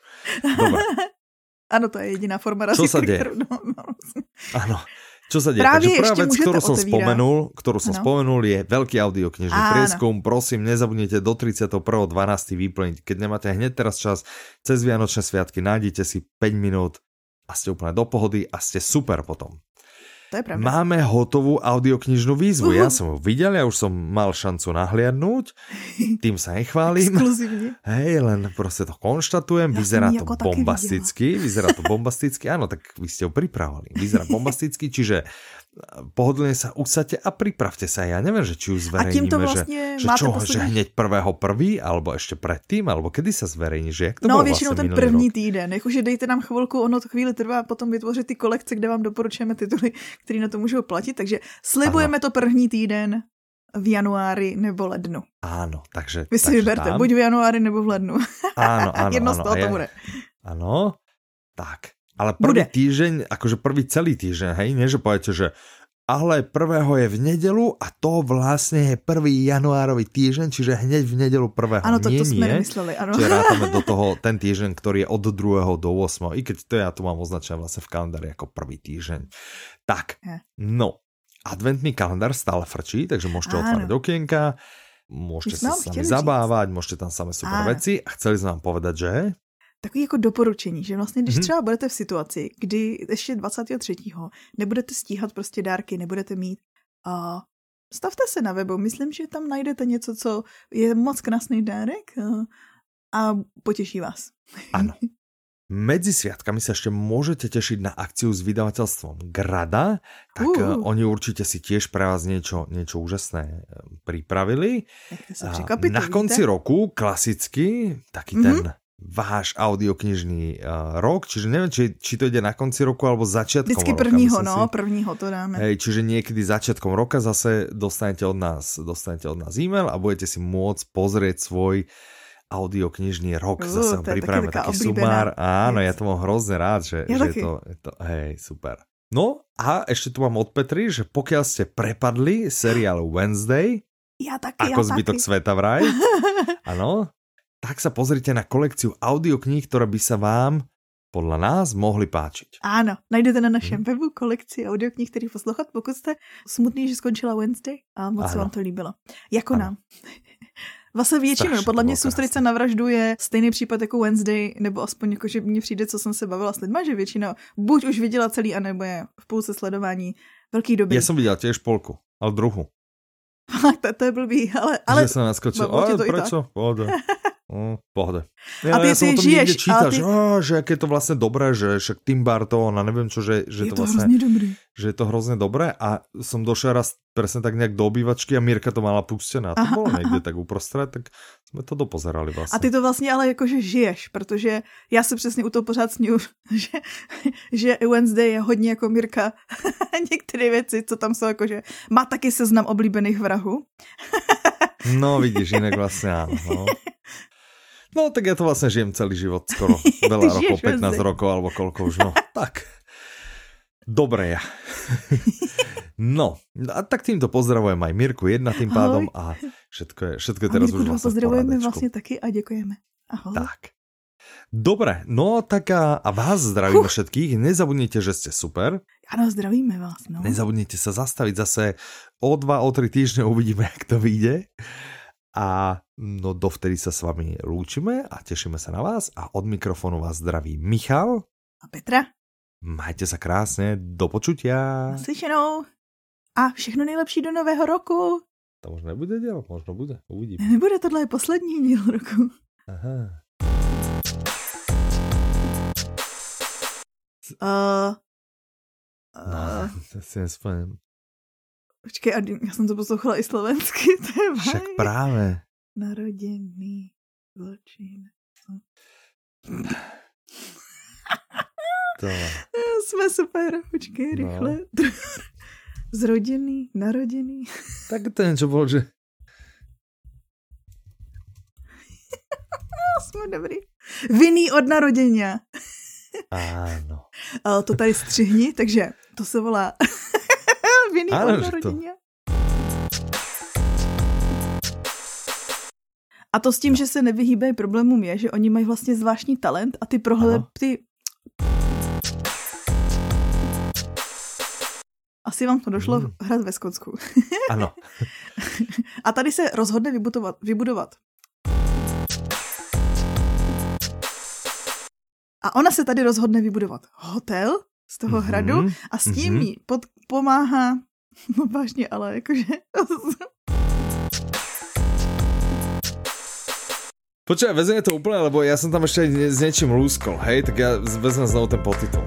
Dobre. Ano, to je jediná forma razítka. Co sa deje? No, no. Ano, čo sa deje? Právě Takže prvá vec, ktorú som spomenul, ktorú som ano. spomenul, je veľký audioknižný prieskum. Prosím, nezabudnite do 31.12. vyplniť. Keď nemáte hneď teraz čas, cez Vianočné sviatky nájdete si 5 minút a ste úplne do pohody a ste super potom. To je pravda. Máme hotovú audioknižnú výzvu. Uh-huh. Ja som ju videl, ja už som mal šancu nahliadnúť. Tým sa nechválim. Hej, len proste to konštatujem. Ja vyzerá to bombasticky. Vyzerá to bombasticky. Áno, tak vy ste ho pripravili. Vyzerá bombasticky, čiže pohodlne sa usadte a pripravte sa. Ja neviem, že či už zverejníme, vlastne že, že čo, posledný... že hneď prvého prvý, alebo ešte predtým, alebo kedy sa zverejní, že jak to No, většinou vlastne ten první rok? týden, jakože dejte nám chvilku, ono to chvíli trvá potom vytvořit ty kolekce, kde vám doporučujeme tituly, které na to můžou platit, takže slibujeme ano. to první týden v januári nebo lednu. Áno, takže... Vy si vyberte, tam... buď v januári nebo v lednu. Áno, áno, Jedno áno, z toho to bude. Áno, tak. Ale prvý Bude. týždeň, akože prvý celý týždeň, hej, nie že poviete, že ale prvého je v nedelu a to vlastne je prvý januárový týždeň, čiže hneď v nedelu prvého. Ano, to, nie, to sme nemysleli, ano. Čiže rátame do toho ten týždeň, ktorý je od 2. do 8. I keď to ja tu mám označené vlastne v kalendári ako prvý týždeň. Tak, no, adventný kalendár stále frčí, takže môžete ano. otvárať okienka, môžete sa sami zabávať, môžete tam samé super ano. veci a chceli sme vám povedať, že takový jako doporučení, že vlastně když mm-hmm. třeba budete v situaci, kdy ještě 23. nebudete stíhat prostě dárky, nebudete mít a stavte se na webu, myslím, že tam najdete něco, co je moc krásný dárek a, a potěší vás. Ano. Medzi sviatkami sa ešte môžete tešiť na akciu s vydavateľstvom Grada, tak uh. oni určite si tiež pre vás niečo, niečo úžasné eh, pripravili. Na konci roku klasicky taký mm-hmm. ten váš audioknižný uh, rok, čiže neviem, či, či to ide na konci roku alebo začiatkom Vždycky roka. prvního, no, si. prvního to dáme. Hej, čiže niekedy začiatkom roka zase dostanete od nás, dostanete od nás e-mail a budete si môcť pozrieť svoj audioknižný rok. Uh, zase pripravíme taký sumár. Áno, ja to mám hrozne rád, že, ja že je, to, je to, hej, super. No a ešte tu mám od Petry, že pokiaľ ste prepadli seriál Wednesday, ja taky, ako ja zbytok taky. sveta vraj, áno, tak sa pozrite na kolekciu audiokníh, ktoré by sa vám podle nás mohli páčiť. Ano, najdete na našem hmm. webu kolekci audioknih, který poslouchat, pokud jste smutný, že skončila Wednesday a moc ano. se vám to líbilo. Jako ano. nám. Vlastně většinou, Strašně podle mě Soustrice na vraždu je stejný případ jako Wednesday, nebo aspoň jako, že mně přijde, co jsem se bavila s lidma, že většina buď už viděla celý, anebo je v půlce sledování velký doby. Já jsem viděl těž polku, ale druhu. to, to je blbý, ale... ale že jsem naskočil, ale proč? Pohoda. Mm, pohode. Ja, a ty ja si žiješ, čítal, ty... že, oh, že aké je to vlastne dobré, že však Tim Burton a neviem čo, že, že je to, to vlastne, dobrý. že je to hrozne dobré a som došiel raz presne tak nejak do obývačky a Mirka to mala pustené a to aha, bolo niekde aha. tak uprostred, tak jsme to dopozerali vlastně. A ty to vlastně ale jakože žiješ, protože já se přesně u toho pořád sníu, že, že Wednesday je hodně jako Mirka. Některé věci, co tam jsou jakože, má taky seznam oblíbených vrahů. no vidíš, jinak vlastně áno. No. No tak ja to vlastne žijem celý život skoro. Veľa rokov, 15 rokov alebo koľko už, no. tak. Dobre ja. no, a tak týmto pozdravujem aj Mirku jedna tým pádom Ahoj. a všetko je, všetko je teraz už vlastne pozdravujeme vlastne taky a děkujeme. Ahoj. Tak. Dobre, no tak a, a vás zdravíme Uf. všetkých. Nezabudnite, že ste super. Ano, zdravíme vás. No. Nezabudnite sa zastaviť zase o dva, o tri týždne uvidíme, jak to vyjde. A no dovtedy sa s vami lúčime a tešíme sa na vás a od mikrofonu vás zdraví Michal a Petra. Majte sa krásne, do počutia. Naslyšenou. A všechno nejlepší do nového roku. To možná nebude děl, možno bude, uvidíme. Nebude, tohle je poslední díl roku. Aha. Uh, uh, no, to si nespomínám. Počkej, já jsem to poslouchala i slovensky, to je Však právě. Naroděný zločin. To. Jsme super, počkej, no. rychle. No. Zrodený, narodený. Tak to něco bylo, že... Jsme dobrý. Vinný od narodení. Ano. Ale to tady střihni, takže to se volá Vinný ano, od narodení. A to s tím, no. že se nevyhýbají problémům je, že oni mají vlastně zvláštní talent a ty prohled, ty... Asi vám to došlo hmm. hrát ve Skotsku. ano. a tady se rozhodne vybudovat, vybudovat. A ona se tady rozhodne vybudovat hotel z toho mm-hmm. hradu a s tím mm-hmm. jí pod, pomáhá, no vážně, ale jakože Počkaj, vezme to úplne, lebo ja som tam ešte s niečím lúskol, hej, tak ja vezmem znovu ten potitul.